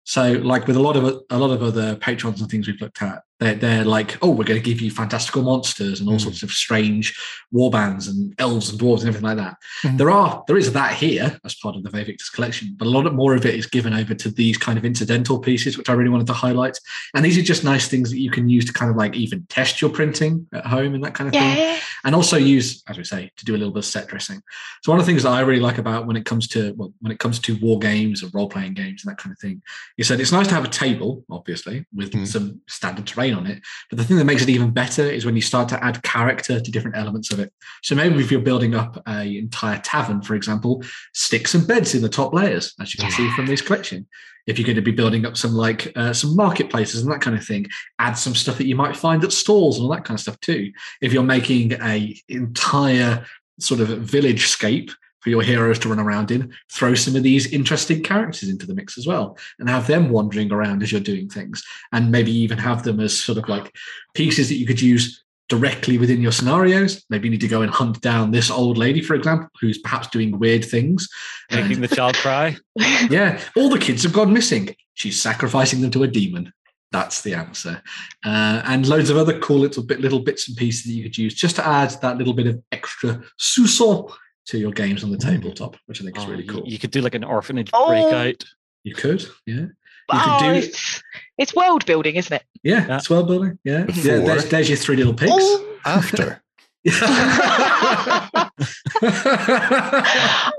So, like with a lot of a lot of other patrons and things we've looked at, they're, they're like, oh, we're going to give you fantastical monsters and all mm. sorts of strange warbands and elves and dwarves and everything like that. Mm. There are there is that here as part of the Vae Victis collection, but a lot more of it is given over to these kind of incidental pieces, which I really wanted to highlight. And these are just nice things that you can use to kind of like even test your printing at home and that kind of yeah. thing, and also use, as we say, to do a little bit of set dressing. So one of the things that I really like about when it comes to well, when it comes to war games or role playing games and that kind of thing, is that it's nice to have a table, obviously, with mm. some standard terrain on it. But the thing that makes it even better is when you start to add character to different elements of it. So maybe if you're building up an entire tavern, for example, stick some beds in the top layers, as you can yeah. see from this collection. If you're going to be building up some like uh, some marketplaces and that kind of thing, add some stuff that you might find at stalls and all that kind of stuff too. If you're making a entire sort of village scape for your heroes to run around in, throw some of these interesting characters into the mix as well and have them wandering around as you're doing things. And maybe even have them as sort of like pieces that you could use directly within your scenarios. Maybe you need to go and hunt down this old lady, for example, who's perhaps doing weird things. Making the child cry. yeah. All the kids have gone missing. She's sacrificing them to a demon. That's the answer. Uh, and loads of other cool little bit little bits and pieces that you could use just to add that little bit of extra sousson to your games on the mm. tabletop, which I think is oh, really cool. You could do like an orphanage oh. breakout. You could, yeah. You oh, could do it's, it's world building, isn't it? Yeah, yeah. it's world building. Yeah, Before. yeah. There's, there's your three little pigs. Oh. After.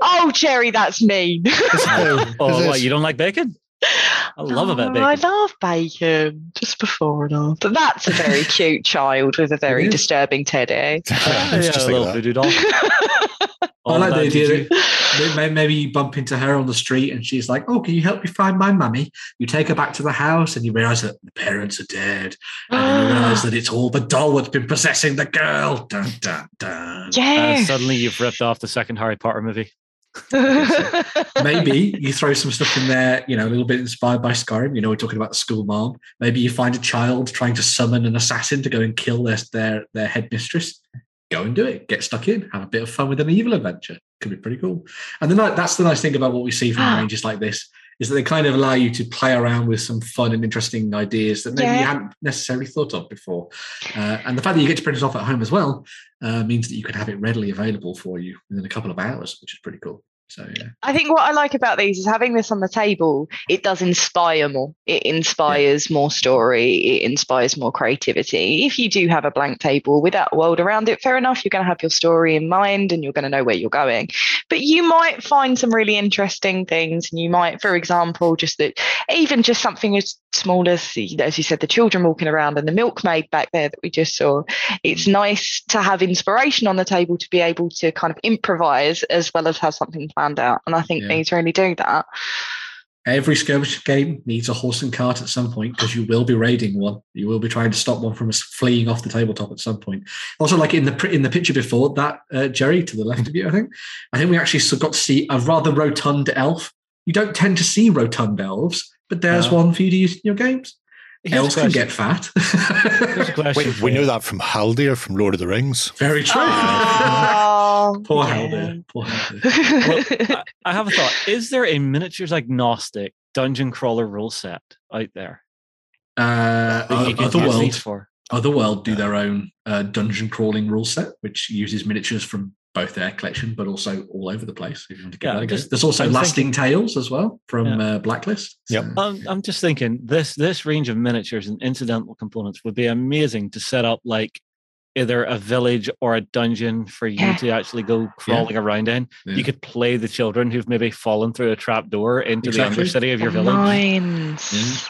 oh, Jerry, that's mean. oh, oh what, you don't like bacon? I love oh, a bit of oh, bacon. I love bacon just before and after. That's a very cute child with a very disturbing teddy. Eh? yeah, yeah, a little voodoo doll. Oh, I like the idea that maybe you bump into her on the street and she's like, "Oh, can you help me find my mummy?" You take her back to the house and you realize that the parents are dead, and you realize that it's all the doll that's been possessing the girl. Dun dun dun. Yeah. And suddenly you've ripped off the second Harry Potter movie. maybe you throw some stuff in there, you know, a little bit inspired by Skyrim. You know, we're talking about the school mom. Maybe you find a child trying to summon an assassin to go and kill their their, their headmistress go and do it. Get stuck in, have a bit of fun with an evil adventure. Could be pretty cool. And then that's the nice thing about what we see from ranges like this is that they kind of allow you to play around with some fun and interesting ideas that maybe yeah. you hadn't necessarily thought of before. Uh, and the fact that you get to print it off at home as well uh, means that you can have it readily available for you within a couple of hours, which is pretty cool. So yeah. I think what I like about these is having this on the table, it does inspire more. It inspires yeah. more story, it inspires more creativity. If you do have a blank table without a world around it, fair enough, you're going to have your story in mind and you're going to know where you're going. But you might find some really interesting things and you might, for example, just that even just something as small as as you said, the children walking around and the milkmaid back there that we just saw. It's mm. nice to have inspiration on the table to be able to kind of improvise as well as have something planned out. And I think yeah. these really do that. Every skirmish game needs a horse and cart at some point because you will be raiding one. You will be trying to stop one from fleeing off the tabletop at some point. Also, like in the in the picture before that, uh, Jerry to the left of you, I think, I think we actually got to see a rather rotund elf. You don't tend to see rotund elves, but there's uh, one for you to use in your games. Elves can get fat. Wait, we know that from Haldir from Lord of the Rings. Very true. Oh, Poor yeah. Haldir. Poor Haldir. well, I have a thought. Is there a miniatures agnostic dungeon crawler rule set out there? Uh, Otherworld, for? Otherworld do their own uh, dungeon crawling rule set, which uses miniatures from both their collection, but also all over the place. If you want to get yeah, just, There's also I'm Lasting thinking, Tales as well from yeah. uh, Blacklist. Yep. I'm, I'm just thinking this this range of miniatures and incidental components would be amazing to set up like either a village or a dungeon for you yeah. to actually go crawling yeah. around in. Yeah. You could play the children who've maybe fallen through a trap door into exactly. the undercity of your village.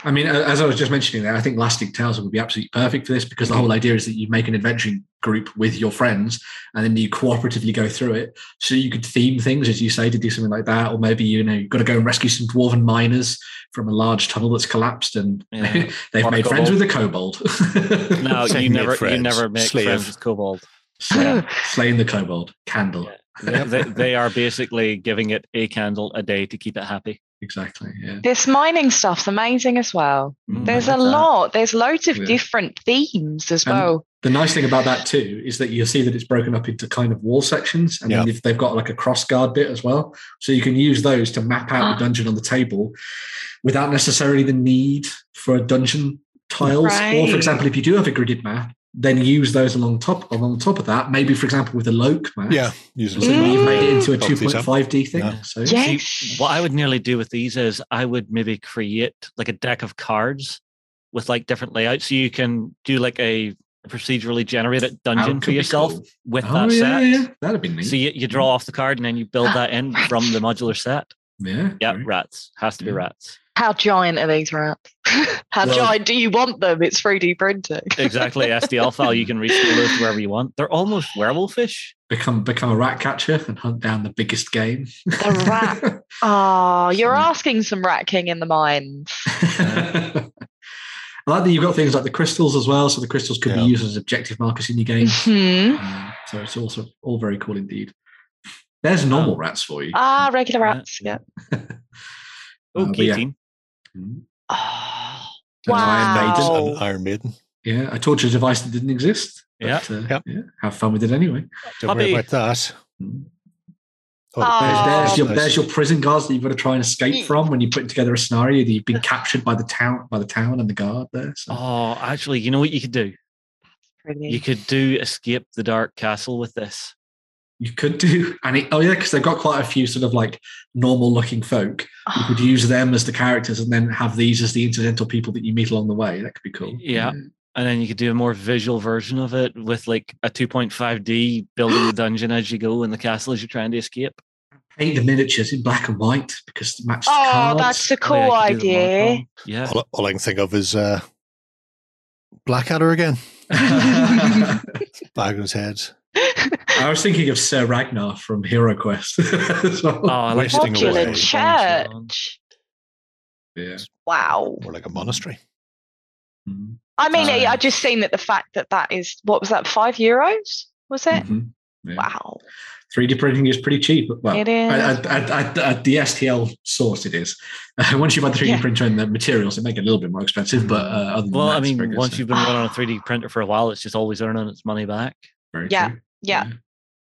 I mean, as I was just mentioning there, I think Lasting Tales would be absolutely perfect for this because the whole idea is that you make an adventuring group with your friends, and then you cooperatively go through it. So you could theme things, as you say, to do something like that, or maybe you know you've got to go and rescue some dwarven miners from a large tunnel that's collapsed, and Yeah. they've Or made friends kobold. with a kobold. No, you made never, you never make Slave. friends with kobold. Slay- slaying the kobold candle. They, they, they are basically giving it a candle a day to keep it happy. Exactly. Yeah. This mining stuff's amazing as well. Mm, There's a that. lot. There's loads of Yeah. different themes as And- well. The nice thing about that too is that you'll see that it's broken up into kind of wall sections, and then Yeah. if they've got like a cross guard bit as well, so you can use those to map out Ah. the dungeon on the table without necessarily the need for a dungeon tiles. Or, for example, if you do have a gridded map, then use those along top along top of that. Maybe, for example, with a Loke map. Yeah, using So you've made it into a Bulk these up. 2.5D thing. Yeah. So Yes. See, what I would nearly do with these is I would maybe create like a deck of cards with like different layouts, so you can do like a procedurally generated dungeon for yourself cool. with Oh, that yeah, set. yeah, that'd be neat. So you, you draw off the card and then you build ah, that in from the modular set. yeah, Yeah, great. rats has to be rats. How giant are these rats? How Well- giant do you want them? It's 3D printing. Exactly, STL file. You can rescale those to wherever you want. They're almost werewolfish. become become a rat catcher and hunt down the biggest game. The rat. Oh, you're Sorry. asking some rat king in the mines. I like that you've got things like the crystals as well. So the crystals could Yeah. be used as objective markers in your game. Hmm. Um, so it's also all very cool indeed. There's normal Um, rats for you. Ah, regular rats. Yeah. Oh, Uh, but yeah. guillotine. Mm. Oh, And Iron Maiden. Wow. and Iron Maiden. Yeah, a torture device that didn't exist. Yeah. But, uh, Yep. yeah. Have fun with it anyway. Don't worry about that. Mm. Oh, Oh. There's, there's, your, there's your prison guards that you've got to try and escape from when you're putting together a scenario that you've been captured by the town by the town and the guard there. So Oh, actually, you know what you could do? pretty. You could do escape the dark castle with this. You could do and it, oh yeah, because they've got quite a few sort of like normal looking folk. You could use them as the characters and then have these as the incidental people that you meet along the way. That could be cool. Yeah. And then you could do a more visual version of it with like a 2.5D building the dungeon as you go in the castle as you're trying to escape. Paint the miniatures in black and white because it matches Oh, cards. that's a Oh, cool yeah, you could do the idea. Yeah. all, all I can think of is uh, Blackadder again. Bag on his head. I was thinking of Sir Ragnar from Hero Quest. as. Oh, I like Wasting Modular away. church. yeah. Wow. More like a monastery. Mhm. I mean, I I just seen that the fact that that is what was that five euros? Was it? Mhm. Yeah. Wow. 3D printing is pretty cheap. Well, It is. At, at, at, at the STL source, it is. Uh, once you buy the 3D Yeah. printer and the materials, it make it a little bit more expensive. But uh, other than Well, that, I mean, once you've been running on a 3D printer for a while, it's just always earning its money back. Very Yeah, true. Yeah.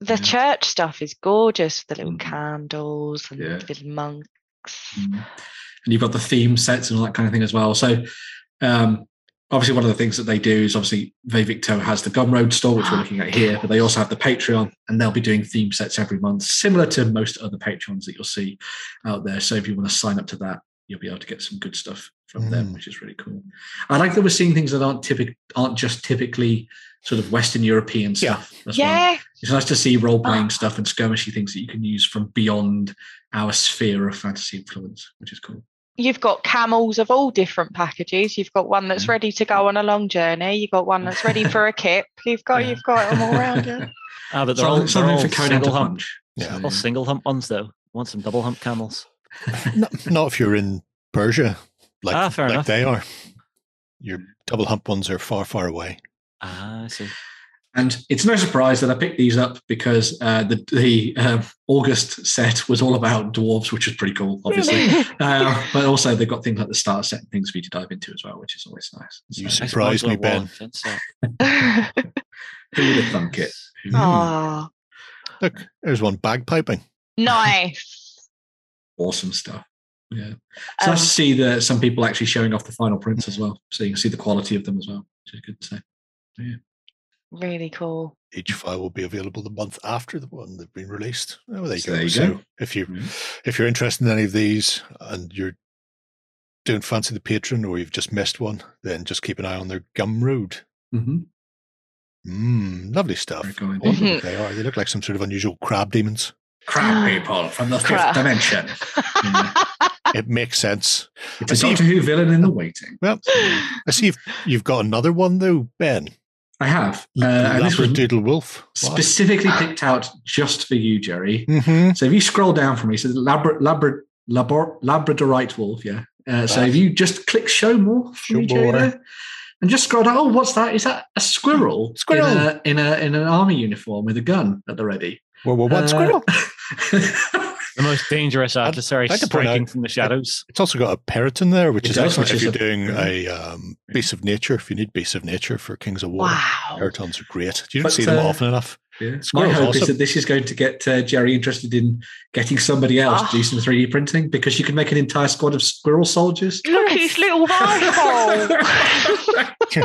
The Yeah. church stuff is gorgeous. The little Mhm. candles and Yeah. little monks. Mhm. And you've got the theme sets and all that kind of thing as well. So, um, obviously, one of the things that they do is obviously Victo has the Gumroad store, which we're looking at here, but they also have the Patreon, and they'll be doing theme sets every month, similar to most other Patreons that you'll see out there. So, if you want to sign up to that, you'll be able to get some good stuff from them, Mm. which is really cool. I like that we're seeing things that aren't typical, aren't just typically sort of Western European Yeah. stuff. as well. Yeah. It's nice to see role playing Ah. stuff and skirmishy things that you can use from beyond our sphere of fantasy influence, which is cool. You've got camels of all different packages. You've got one that's Yeah. ready to go on a long journey. You've got one that's ready for a kip. You've got Yeah. you've got them all around you. Ah, but they're Something, all, they're all for single hump, punch. Yeah. all single hump ones though. Want some double hump camels? not, not if you're in Persia, like, Ah, fair like enough. they are. Your double hump ones are far, far away. Ah, I see. And it's no surprise that I picked these up because uh, the the uh, August set was all about dwarves, which is pretty cool, obviously. uh, but also they've got things like the starter set and things for you to dive into as well, which is always nice. You So, see- Surprised me, Ben. and fence set. who would have thunk it? Who- oh, Look, there's one bagpiping. nice. Awesome stuff. Yeah, So Um, nice to see that some people actually showing off the final prints as well, so you can see the quality of them as well, which is good to see. really cool. Each file will be available the month after the one they've been released. Oh, there you So go. there you so go. if you Mhm. if you're interested in any of these and you're don't fancy the patron or you've just missed one, then just keep an eye on their Gumroad. Mhm. Mmm, lovely stuff. Very cool I indeed. wonder what they are. They look like some sort of unusual crab demons. Crab people from the fifth dimension. Yeah. It makes sense. It's a see Doctor Who villain in the waiting. Well, I see you've, you've got another one though, Ben. I have. Uh, and this was Doodle wolf. specifically picked out just for you, Jerry. Mm-hmm. So if you scroll down for me, so Labra, Labra, Labor, Labradorite wolf, yeah. Uh, so if you just click show more for Show me, Jerry, there, and just scroll down. Oh, what's that? Is that a squirrel? Squirrel. in a in, a, in an army uniform with a gun at the ready. Whoa, whoa, what Uh, squirrel? The most dangerous adversary I'd like to striking out- from the shadows. It's also got a peryton there, which It is does, excellent if is you're a- doing a um, Beast of Nature. If you need Beast of Nature for Kings of War, Wow. perytons are great. You don't But, see them uh, often enough. Yeah. My Squirrel's hope is that this is going to get uh, Jerry interested in getting somebody else to do Ah. some 3D printing because you can make an entire squad of squirrel soldiers. Look at his little rifle.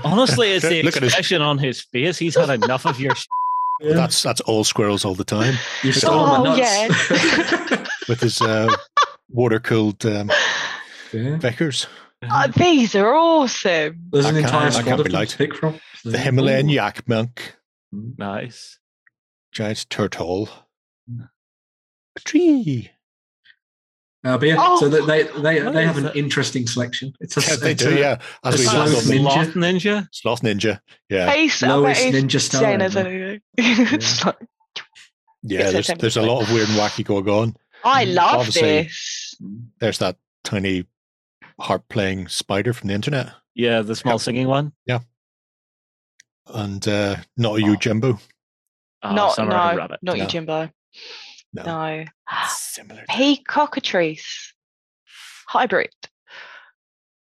Honestly, it's the Look his- expression on his face. He's had enough of your. sh- Yeah. That's that's all squirrels all the time you stole my Oh, nuts. with his uh, water cooled um, yeah. Vickers. Oh, these are awesome. There's an That entire squad of be them to pick from. The Himalayan Ooh. yak monk, Nice. giant turtle, a tree. Uh, but yeah, Oh. so that they they, they have an that? interesting selection. It's a Yeah, they it's do, a yeah. As a we slow last ninja. Sloth ninja. Sloth Ninja. Yeah, He's, I bet lowest ninja star. Jenna's ever. like, yeah. It's a There's there's a lot of weird and wacky going on. I Mm, love obviously. this. There's that tiny harp playing spider from the internet, Yeah, the small Yep. singing one. Yeah, and uh, not a you Jimbo. Oh, not no, Rabbit. not No. you, Jimbo. No, No. similar. Peacockatrice. Hybrid.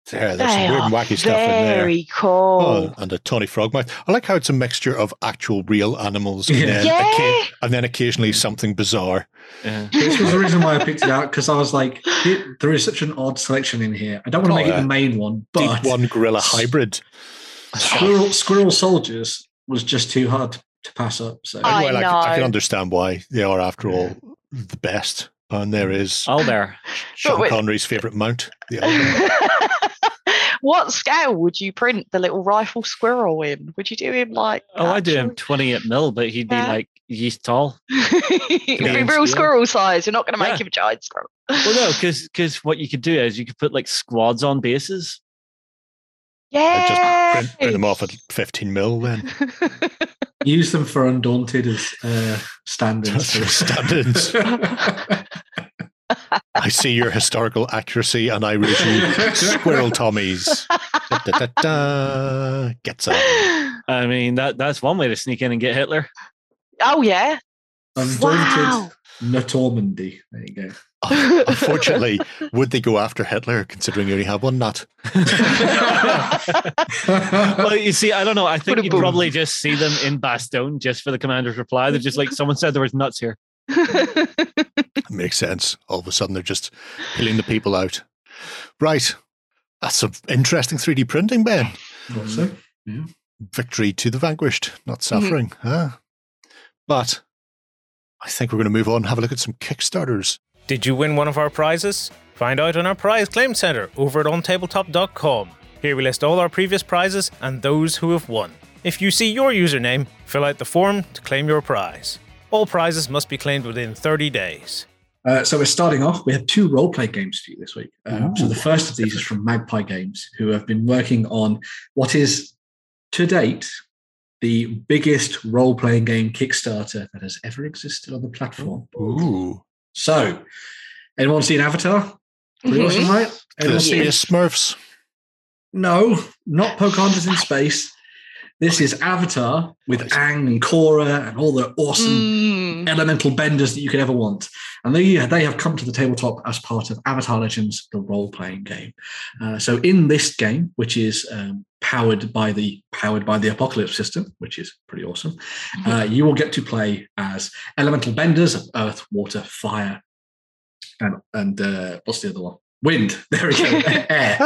There, there's They some weird and wacky stuff in there. very oh, cool. Oh, and a Tawny Frogmouth. I like how it's a mixture of actual real animals and, Yeah. then, yeah. occa- and then occasionally something bizarre. Yeah. This was the reason why I picked it out because I was like, there is such an odd selection in here. I don't want to Oh, make yeah. it the main one, but Deep one gorilla hybrid. squirrel squirrel soldiers was just too hard to pass up. So I Well, I, I can understand why they are, after all, the best. And there is Oh, there. Sean wait. Connery's favourite mount. The elephant. what scale would you print the little rifle squirrel in? Would you do him like? Oh, I do him actual- 28 mil, but he'd be Yeah. like yeast tall. It'd be real squirrel size. You're not going to make Yeah. him a giant squirrel. Well, no, because what you could do is you could put like squads on bases. I Yeah. just print, print them off at 15 mil then. use them for undaunted as uh, standards. For standards. I see your historical accuracy and I raise you squirrel Tommies. Da, da, da, da. Gets on. I mean, that that's one way to sneak in and get Hitler. oh yeah. undaunted Wow. Normandy. There you go. Unfortunately, would they go after Hitler considering you only have one nut? well, you see, I don't know. I think you'd probably just see them in Bastogne just for the commander's reply. They're just like, someone said there was nuts here. Makes sense. All of a sudden, they're just peeling the people out. Right. That's some interesting 3D printing, Ben. Also, Victory to the vanquished, not suffering. Huh? But I think we're going to move on and have a look at some Kickstarters. Did you win one of our prizes? Find out on our prize claim center over at ontabletop.com. Here we list all our previous prizes and those who have won. If you see your username, fill out the form to claim your prize. All prizes must be claimed within 30 days. Uh, so we're starting off. We have two role play games for you this week. Um, so the first of these is from Magpie Games, who have been working on what is to date the biggest role playing game Kickstarter that has ever existed on the platform. Ooh. So, anyone seen Avatar? Pretty Mhm. awesome, right? Anyone seen- Smurfs. No, not Pocahontas in space. This is Avatar with Aang and Korra and all the awesome Mm. elemental benders that you could ever want. And they, they have come to the tabletop as part of Avatar Legends, the role playing game. Uh, so in this game, which is um, powered by the powered by the Apocalypse system, which is pretty awesome, uh, you will get to play as elemental benders of earth, water, fire, and and uh, what's the other one? Wind. There we go. Air.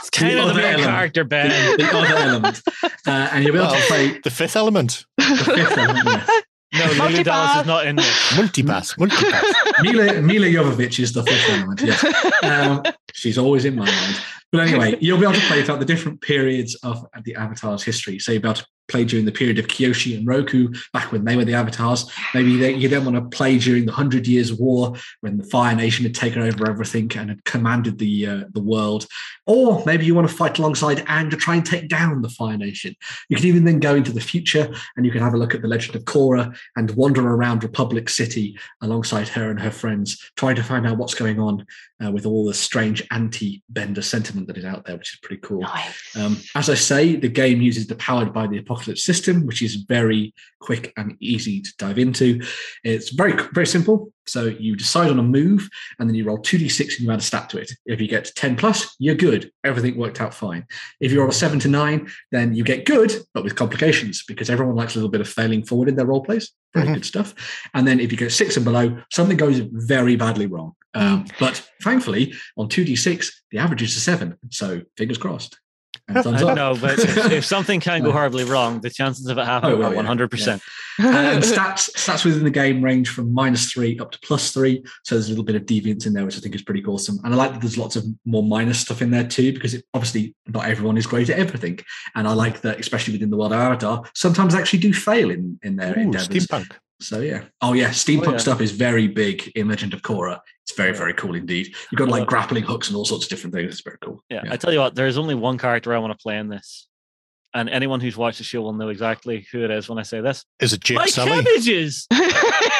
It's kind of the main element. character, Ben. the other element. Uh, and you'll be able to Well, play The fifth element. the fifth element. yes. No, Leeloo Dallas is not in this. Multipass. Multipass. Mila, Milla Jovovich is the fifth element. Yes. Um, she's always in my mind. But anyway, you'll be able to play throughout the different periods of the Avatar's history. So you'll be able to play during the period of Kyoshi and Roku, back when they were the avatars. Maybe they, you then want to play during the Hundred Years' War, when the Fire Nation had taken over everything and had commanded the uh, the world. Or maybe you want to fight alongside Aang to try and take down the Fire Nation. You can even then go into the future and you can have a look at the Legend of Korra and wander around Republic City alongside her and her friends, trying to find out what's going on uh, with all the strange anti-Bender sentiment that is out there, which is pretty cool. Nice. Um, as I say, the game uses the powered by the apocalypse system, which is very quick and easy to dive into. It's very very simple. So you decide on a move, and then you roll two d six and you add a stat to it. If you get ten plus, you're good. Everything worked out fine. If you roll a seven to nine, then you get good, but with complications because everyone likes a little bit of failing forward in their role plays. Very Mhm. good stuff. And then if you go six and below, something goes very badly wrong. Um, but thankfully, on two d six, the average is a seven. So fingers crossed. And thumbs I up. know, but if, if something can go horribly wrong, the chances of it oh, happening Oh, well, are one hundred percent. and um, stats stats within the game range from minus three up to plus three. So there's a little bit of deviance in there, which I think is pretty awesome. And I like that there's lots of more minus stuff in there too, because it, obviously not everyone is great at everything. And I like that, especially within the world of Avatar, sometimes they actually do fail in in their Ooh, endeavors. steampunk. So yeah. Oh yeah, steampunk oh, yeah. stuff is very big in Legend of Korra. It's very very cool indeed. You've got like grappling hooks and all sorts of different things. It's very cool. Yeah, I tell you what, there's only one character I want to play in this, and anyone who's watched the show will know exactly who it is when I say this. Is it Jake My Sully? cabbages.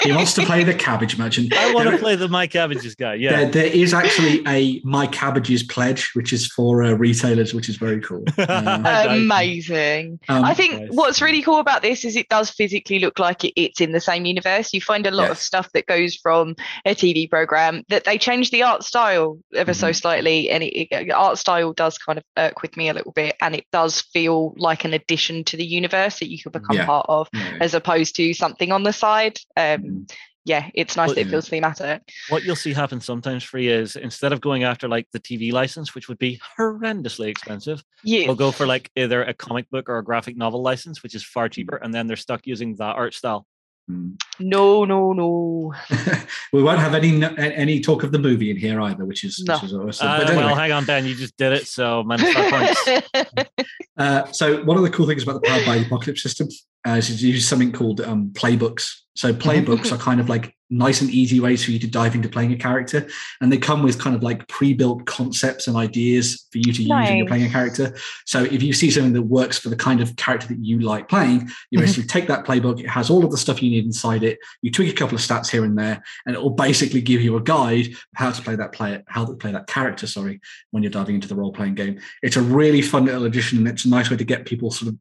He wants to play the cabbage merchant. I want to play the my cabbages guy. Yeah. There, there is actually a My Cabbages pledge, which is for uh, retailers, which is very cool. Um, Amazing. um, I think nice. what's really cool about this is it does physically look like it, it's in the same universe. You find a lot of stuff that goes from a TV program that they change the art style ever so Mhm. slightly, and it, it- art style does kind of irk with me a little bit, and it does feel like an addition to the universe that you could become Yeah. part of, yeah. as opposed to something on the side. Um, Mhm. yeah, it's nice Well, that it yeah. feels thematic. what you'll see happen sometimes for you is instead of going after like the TV license, which would be horrendously expensive, Yeah, they'll go for like either a comic book or a graphic novel license, which is far Mm. cheaper, and then they're stuck using that art style. Mm. no, no, no. we won't have any any talk of the movie in here either, which is, No. which is awesome. Uh, But well, hang on, Ben, you just did it, so minus five points. uh, so one of the cool things about the Powered by the Apocalypse system uh, is you use something called um, playbooks. So playbooks are kind of like nice and easy ways for you to dive into playing a character, and they come with kind of like pre-built concepts and ideas for you to use when you're playing a character. So if you see something that works for the kind of character that you like playing, you Mhm. basically take that playbook. It has all of the stuff you need inside it. You tweak a couple of stats here and there, and it will basically give you a guide how to play that player, how to play that character. Sorry, when you're diving into the role-playing game, it's a really fun little addition, and it's a nice way to get people sort of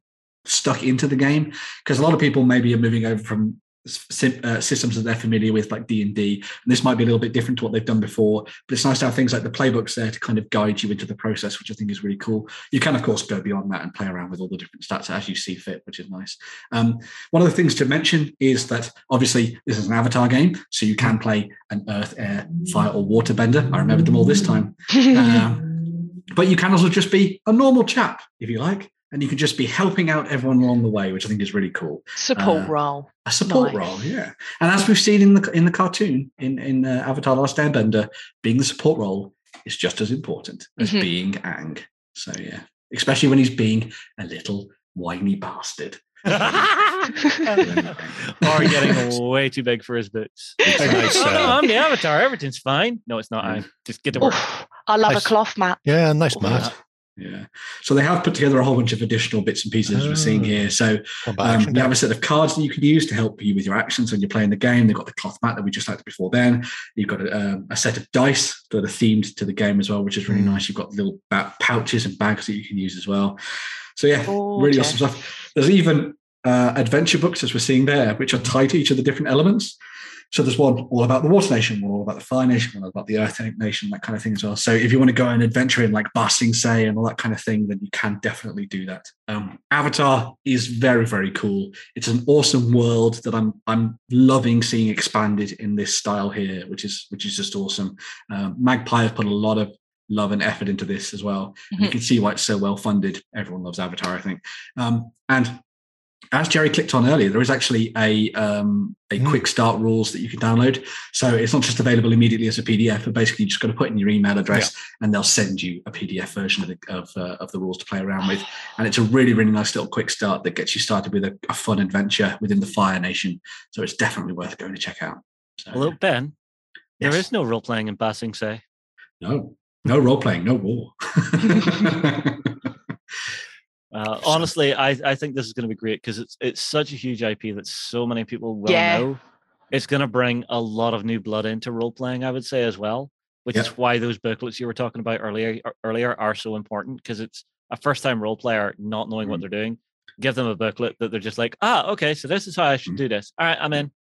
stuck into the game because a lot of people maybe are moving over from uh, systems that they're familiar with like d&d and this might be a little bit different to what they've done before but it's nice to have things like the playbooks there to kind of guide you into the process which i think is really cool. You can of course go beyond that and play around with all the different stats as you see fit which is nice. Um, one of the things to mention is that obviously this is an avatar game so you can play an earth air fire or water bender. I remembered them all this time. Um, but you can also just be a normal chap if you like and you can just be helping out everyone along the way which i think is really cool Support uh, role. a support Nice. role, yeah. And as we've seen in the in the cartoon in in uh, Avatar: The Last Airbender, being the support role is just as important as Mhm. being Aang. So yeah, especially when he's being a little whiny bastard. or getting way too big for his boots. A nice, oh, no, uh, I'm the avatar. Everything's fine. No, it's not. I just get to work. Oof, I love Nice. a cloth mat. yeah, nice Oh, mat. Yeah. So they have put together a whole bunch of additional bits and pieces as we're seeing Oh. here. So Um, you have a set of cards that you can use to help you with your actions when you're playing the game. They've got the cloth mat that we just liked before then. You've got a, um, a set of dice that are themed to the game as well, which is really Mm. nice. You've got little ba- pouches and bags that you can use as well. So yeah, really Gorgeous. awesome stuff. There's even uh, adventure books, as we're seeing there, which are tied to each of the different elements. So there's one all about the Water Nation, one all about the Fire Nation, one about the Earth Nation, that kind of thing as well. So if you want to go on an adventure in like Ba Sing Se and all that kind of thing, then you can definitely do that. Um, Avatar is very, very cool. It's an awesome world that I'm I'm loving seeing expanded in this style here, which is which is just awesome. Um, Magpie have put a lot of love and effort into this as well. And you can see why it's so well funded. Everyone loves Avatar, I think. Um, and as Jerry clicked on earlier, there is actually a um, a Mm. quick start rules that you can download. So it's not just available immediately as a PDF, but basically you just got to put in your email address, and they'll send you a PDF version of the of, uh, of the rules to play around with. And it's a really really nice little quick start that gets you started with a, a fun adventure within the Fire Nation. So it's definitely worth going to check out. So, Although Ben, there yes. is no role playing in Ba Sing Se. no no role playing, no war. Uh, honestly, I, I think this is going to be great because it's it's such a huge IP that so many people will Yeah. know. It's going to bring a lot of new blood into role playing, I would say as well, which is why those booklets you were talking about earlier earlier are so important because it's a first time role player not knowing what Mm. they're doing. Give them a booklet that they're just like, ah, okay, so this is how I should Mm. do this. All right, I'm in.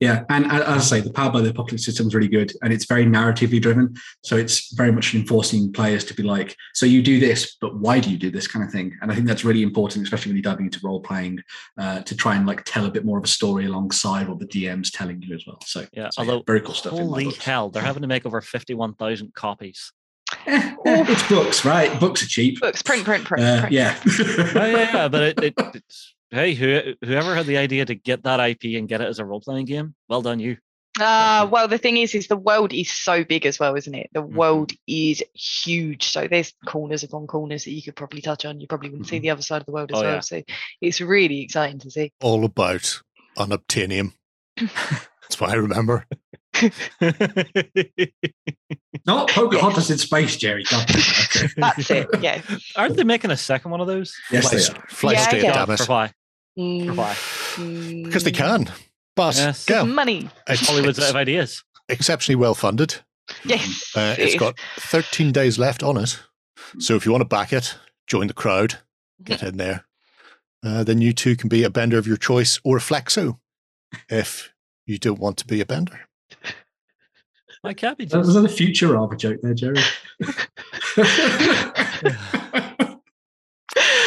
Yeah, and as I say, the power by the Apocalypse system is really good, and it's very narratively driven. So it's very much enforcing players to be like, "So you do this, but why do you do this?" kind of thing. And I think that's really important, especially when you're diving into role playing, uh, to try and like tell a bit more of a story alongside what the DM's telling you as well. So Yeah, so, although very cool stuff. Holy books. hell, they're having to make over fifty one thousand copies. Eh, eh, it's books, right? Books are cheap. Books, print, print, print. Uh, print. yeah. yeah, yeah, yeah, but it, it, it's hey, who, whoever had the idea to get that IP and get it as a role playing game, well done you. Uh, well, the thing is, is the world is so big as well, isn't it? The Mhm. world is huge. So there's corners upon corners that you could probably touch on. You probably wouldn't see Mhm. the other side of the world as Oh, well. yeah. So it's really exciting to see. All about unobtainium. That's what I remember. Not Pocahontas in space, Jerry. God damn it. Okay. That's it. Yeah. Aren't they making a second one of those? Yes, they Fly, are. fly Yeah, state, yeah. damn For it. why? For Mm, why? Because they can. But Yes. yeah, Money. it's, Hollywood's out it's of ideas. exceptionally well funded. Yes. Uh, it's it got 13 days left on it. So if you want to back it, join the crowd, get in there. Uh, then you too can be a bender of your choice or a flexo if you don't want to be a bender. My cabbage. Was that a future a joke there, Jerry?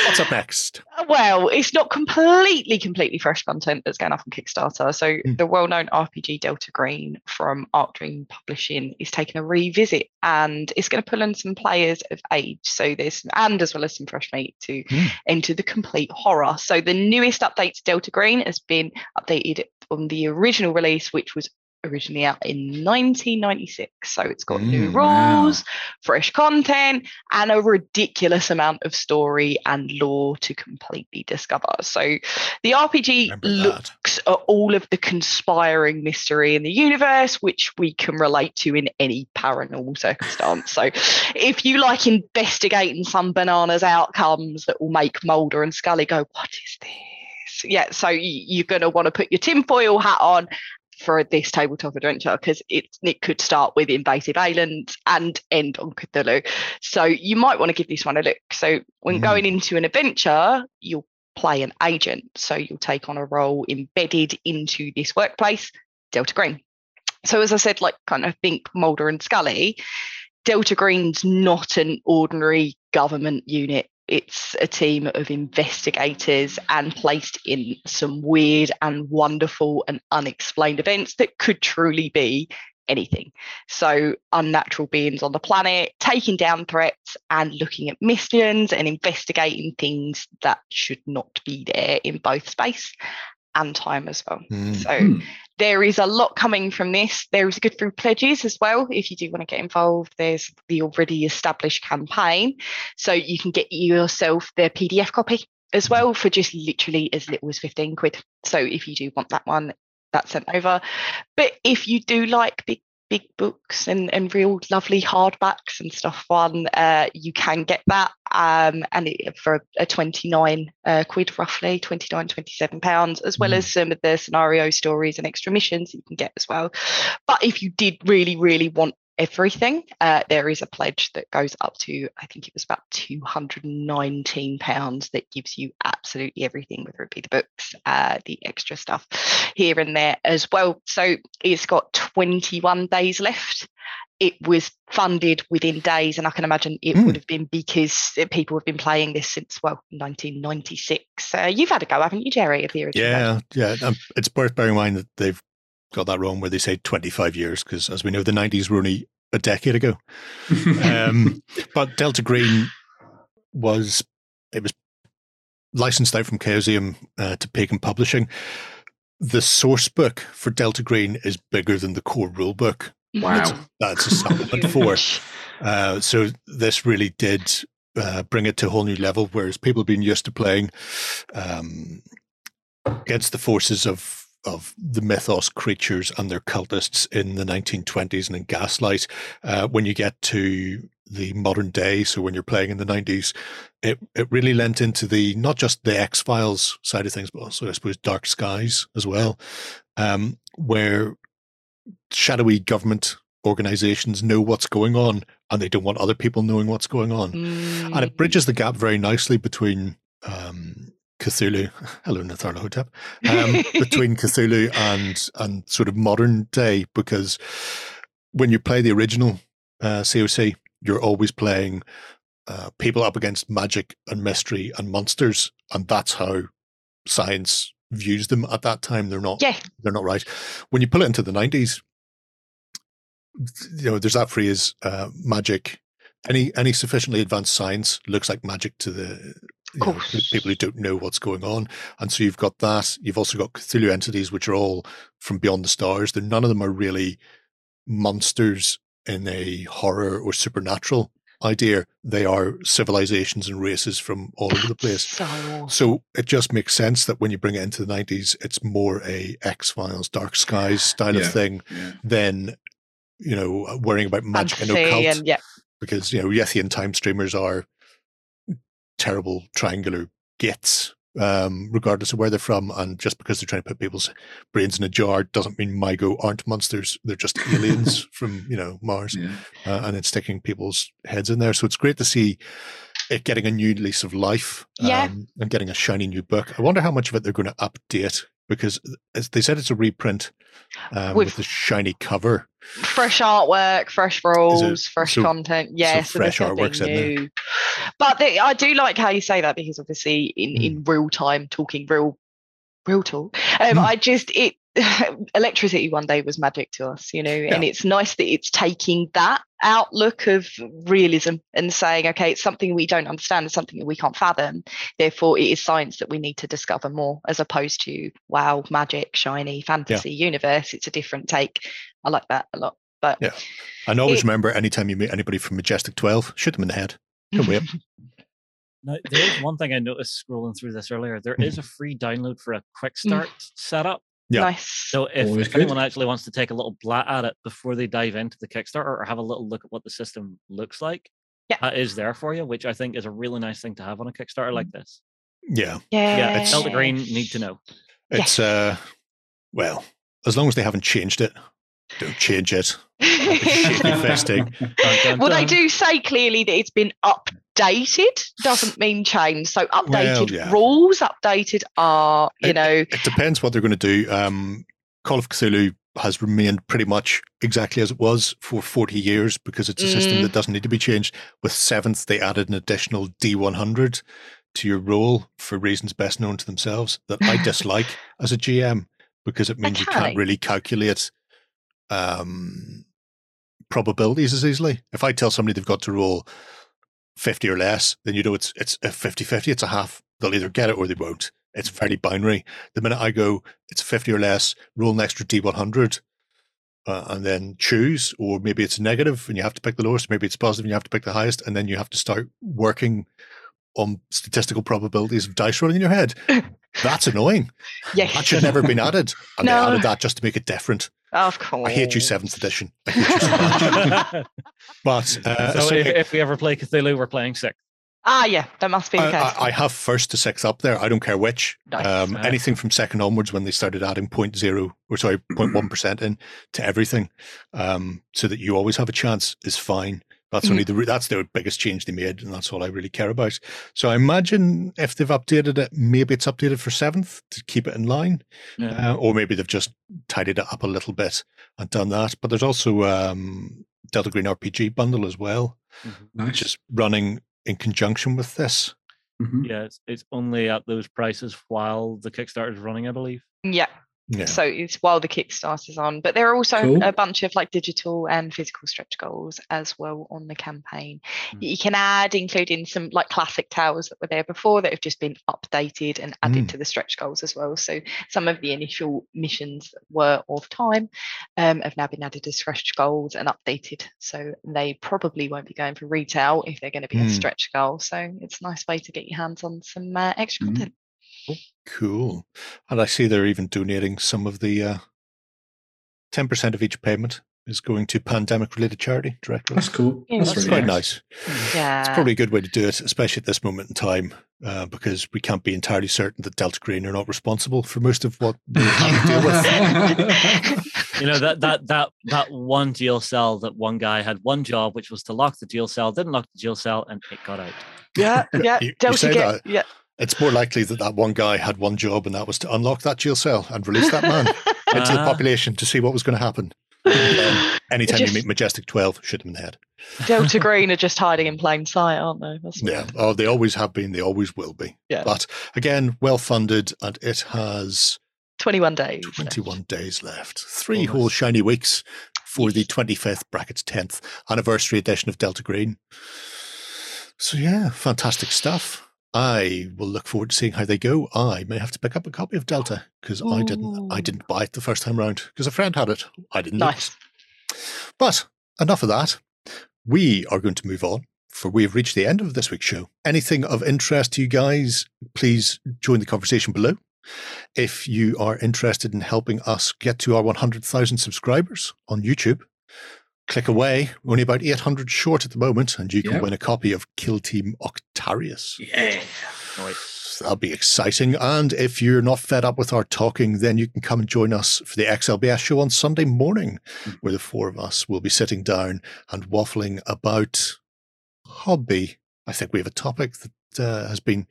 What's up next? Well, it's not completely, completely fresh content that's going up on Kickstarter. So Mm. the well-known RPG Delta Green from Arc Dream Publishing is taking a revisit, and it's going to pull in some players of age. So there's and as well as some fresh meat to Mm. enter the complete horror. So the newest update to Delta Green has been updated on the original release, which was originally out in 1996. So it's got new Mm, wow. rules, fresh content, and a ridiculous amount of story and lore to completely discover. So the RPG looks at all of the conspiring mystery in the universe, which we can relate to in any paranormal circumstance. so if you like investigating some bananas outcomes that will make Mulder and Scully go, What is this? Yeah, so you're going to want to put your tinfoil hat on for this tabletop adventure because it it could start with invasive aliens and end on Cthulhu. So you might want to give this one a look. So when Mm. going into an adventure, you'll play an agent. So you'll take on a role embedded into this workplace, Delta Green. So as I said, like kind of think Mulder and Scully, Delta Green's not an ordinary government unit. It's a team of investigators and placed in some weird and wonderful and unexplained events that could truly be anything. So, unnatural beings on the planet, taking down threats and looking at missions and investigating things that should not be there in both space and time as well. Mm. So, Hmm. There is a lot coming from this. There is a good through pledges as well. If you do want to get involved, there's the already established campaign. So you can get yourself the PDF copy as well for just literally as little as 15 quid. So if you do want that one, that's sent over. But if you do like big big books and, and real lovely hardbacks and stuff on, uh, you can get that. Um, and it, for a 29 uh, quid roughly, 29, 27 pounds, as well Mm. as some of the scenario stories and extra missions you can get as well. But if you did really, really want everything, uh, there is a pledge that goes up to, I think it was about £219 that gives you absolutely everything, whether it be the books, uh, the extra stuff here and there as well. So it's got 21 days left. It was funded within days, and I can imagine it Hmm. would have been because people have been playing this since, well, 1996. Uh, you've had a go, haven't you, Jerry? Of the original? Yeah, yeah. Um, it's worth bearing in mind that they've got that wrong where they say 25 years because, as we know, the 90s were only a decade ago. Um, but Delta Green was it was licensed out from Chaosium uh, to Pagan Publishing. The source book for Delta Green is bigger than the core rule book. Wow. That's a supplement for. Uh, so this really did uh, bring it to a whole new level. Whereas people have been used to playing um, against the forces of of the mythos creatures and their cultists in the 1920s and in Gaslight. Uh, when you get to the modern day, so when you're playing in the 90s, it, it really lent into the not just the X Files side of things, but also, I suppose, Dark Skies as well, um, where shadowy government organizations know what's going on and they don't want other people knowing what's going on. Mm. And it bridges the gap very nicely between um, Cthulhu, hello Nyarlathotep, um, between Cthulhu and and sort of modern day because when you play the original uh, COC, you're always playing uh, people up against magic and mystery and monsters, and that's how science views them at that time. They're not Yeah. they're not right. When you pull it into the nineties, you know, there's that phrase, uh, magic. Any any sufficiently advanced science looks like magic to the know, people who don't know what's going on. And so you've got that. You've also got Cthulhu entities, which are all from beyond the stars. They're, none of them are really monsters in a horror or supernatural idea. They are civilizations and races from all over the place. So. So it just makes sense that when you bring it into the 90s, it's more a X Files, Dark Skies style Yeah. of thing Yeah. than, you know, worrying about magic and occult. and yeah, because, you know, Yithian time streamers are terrible triangular gits, um, regardless of where they're from. And just because they're trying to put people's brains in a jar doesn't mean Mi-Go aren't monsters. They're just aliens from, you know, Mars Yeah. uh, and it's sticking people's heads in there. So it's great to see it getting a new lease of life Yeah. um, and getting a shiny new book. I wonder how much of it they're going to update because as they said it's a reprint um, with, With- a shiny cover. fresh artwork, fresh rules, fresh so- content. Yes, so, fresh artwork's in there. new. But they, I do like how you say that because obviously in, Mm. in real time, talking real, real talk. Um, Mm. I just it electricity one day was magic to us, you know, and it's nice that it's taking that outlook of realism and saying, okay, it's something we don't understand, it's something that we can't fathom. Therefore, it is science that we need to discover more, as opposed to wow, magic, shiny, fantasy universe. It's a different take. I like that a lot. But Yeah. And always It- remember anytime you meet anybody from Majestic 12, shoot them in the head. Don't wait. Now, there is one thing I noticed scrolling through this earlier. There is hmm. a free download for a quick mm. start setup. Yeah. nice. So if, Always if good. anyone actually wants to take a little blat at it before they dive into the Kickstarter or have a little look at what the system looks like, Yeah. that is there for you, which I think is a really nice thing to have on a Kickstarter like this. Yeah. yeah, Yeah, it's Delta Green need to know. It's, uh, well, as long as they haven't changed it, don't change it. Shaky festing. Dun, dun, well, they do say clearly that it's been updated. Doesn't mean changed. So updated yeah. rules, updated are you It- know It depends what they're going to do. Um, Call of Cthulhu has remained pretty much exactly as it was for 40 years because it's a system Mm. that doesn't need to be changed. With seventh, they added an additional D100 to your roll for reasons best known to themselves that I dislike as a GM because it means you can't really calculate um, probabilities as easily. If I tell somebody they've got to roll 50 or less, then you know it's it's a 50 50, it's a half. They'll either get it or they won't. It's very binary. The minute I go, it's 50 or less, roll an extra D100 uh, and then choose, or maybe it's negative and you have to pick the lowest, maybe it's positive and you have to pick the highest, and then you have to start working on statistical probabilities of dice rolling in your head. That's annoying. yes, That should never have been added. And No. they added that just to make it different. Of course. I hate you, seventh edition. I hate you so much. But uh, so so if, it- if we ever play Cthulhu, we're playing six. Ah, yeah, that must be the I, case. I, I have first to sixth up there. I don't care which. Nice. Um, anything from second onwards when they started adding 0.0 or sorry, 0.1 percent in to everything, um, so that you always have a chance is fine. That's Mm-hmm. only the that's the biggest change they made, and that's all I really care about. So I imagine if they've updated it, maybe it's updated for seventh to keep it in line, Yeah. uh, or maybe they've just tidied it up a little bit and done that. But there's also um, Delta Green RPG bundle as well, Nice. which is running in conjunction with this. Mhm. Yeah, it's, it's only at those prices while the Kickstarter is running, I believe. yeah, Yeah. So it's while the Kickstarter's on, but there are also Cool. a bunch of like digital and physical stretch goals as well on the campaign. Mm. that You can add, including some like classic towers that were there before that have just been updated and added Mm. to the stretch goals as well. So some of the initial missions that were of time um, have now been added as stretch goals and updated. So they probably won't be going for retail if they're going to be a Mm. stretch goal. So it's a nice way to get your hands on some uh, extra Mm. content. Cool. And I see they're even donating some of the uh, 10% of each payment is going to pandemic related charity directly. That's cool. Yeah, that's That's really quite nice. nice. Yeah. It's probably a good way to do it, especially at this moment in time, uh, because we can't be entirely certain that Delta Green are not responsible for most of what we have to deal with. You know that that that that one jail cell that one guy had one job, which was to lock the jail cell, didn't lock the jail cell, and it got out. Yeah, yeah. You- you Delta say get, that. yeah. It's more likely that that one guy had one job, and that was to unlock that jail cell and release that man into the Ah. population to see what was going to happen. Um, anytime just- you meet Majestic 12, shoot him in the head. Delta Green are just hiding in plain sight, aren't they? That's Yeah. Oh, they always have been. They always will be. Yeah. But again, well funded, and it has 21 days. left. 21 days left. Three Almost. whole shiny weeks for the 25th brackets 10th anniversary edition of Delta Green. So yeah, fantastic stuff. I will look forward to seeing how they go. I may have to pick up a copy of Delta because I didn't. I oh. didn't buy it the first time round because a friend had it. I didn't. Nice. But enough of that. We are going to move on, for we have reached the end of this week's show. Anything of interest to you guys, please join the conversation below. If you are interested in helping us get to our 100,000 subscribers on YouTube, click away. We're only about 800 short at the moment, and you can Yep. win a copy of Kill Team Octarius. Yeah. So That'll be exciting. And if you're not fed up with our talking, then you can come and join us for the XLBS show on Sunday morning, where the four of us will be sitting down and waffling about hobby. I think we have a topic that uh, has been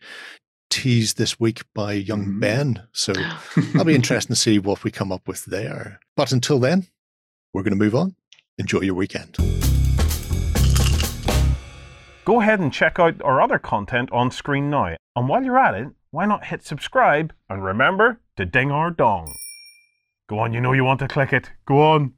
teased this week by young Mhm. Ben. So that'll be interesting to see what we come up with there. But until then, we're going to move on. Enjoy your weekend. Go ahead and check out our other content on screen now. And while you're at it, why not hit subscribe and remember to ding our dong. Go on, you know you want to click it. Go on.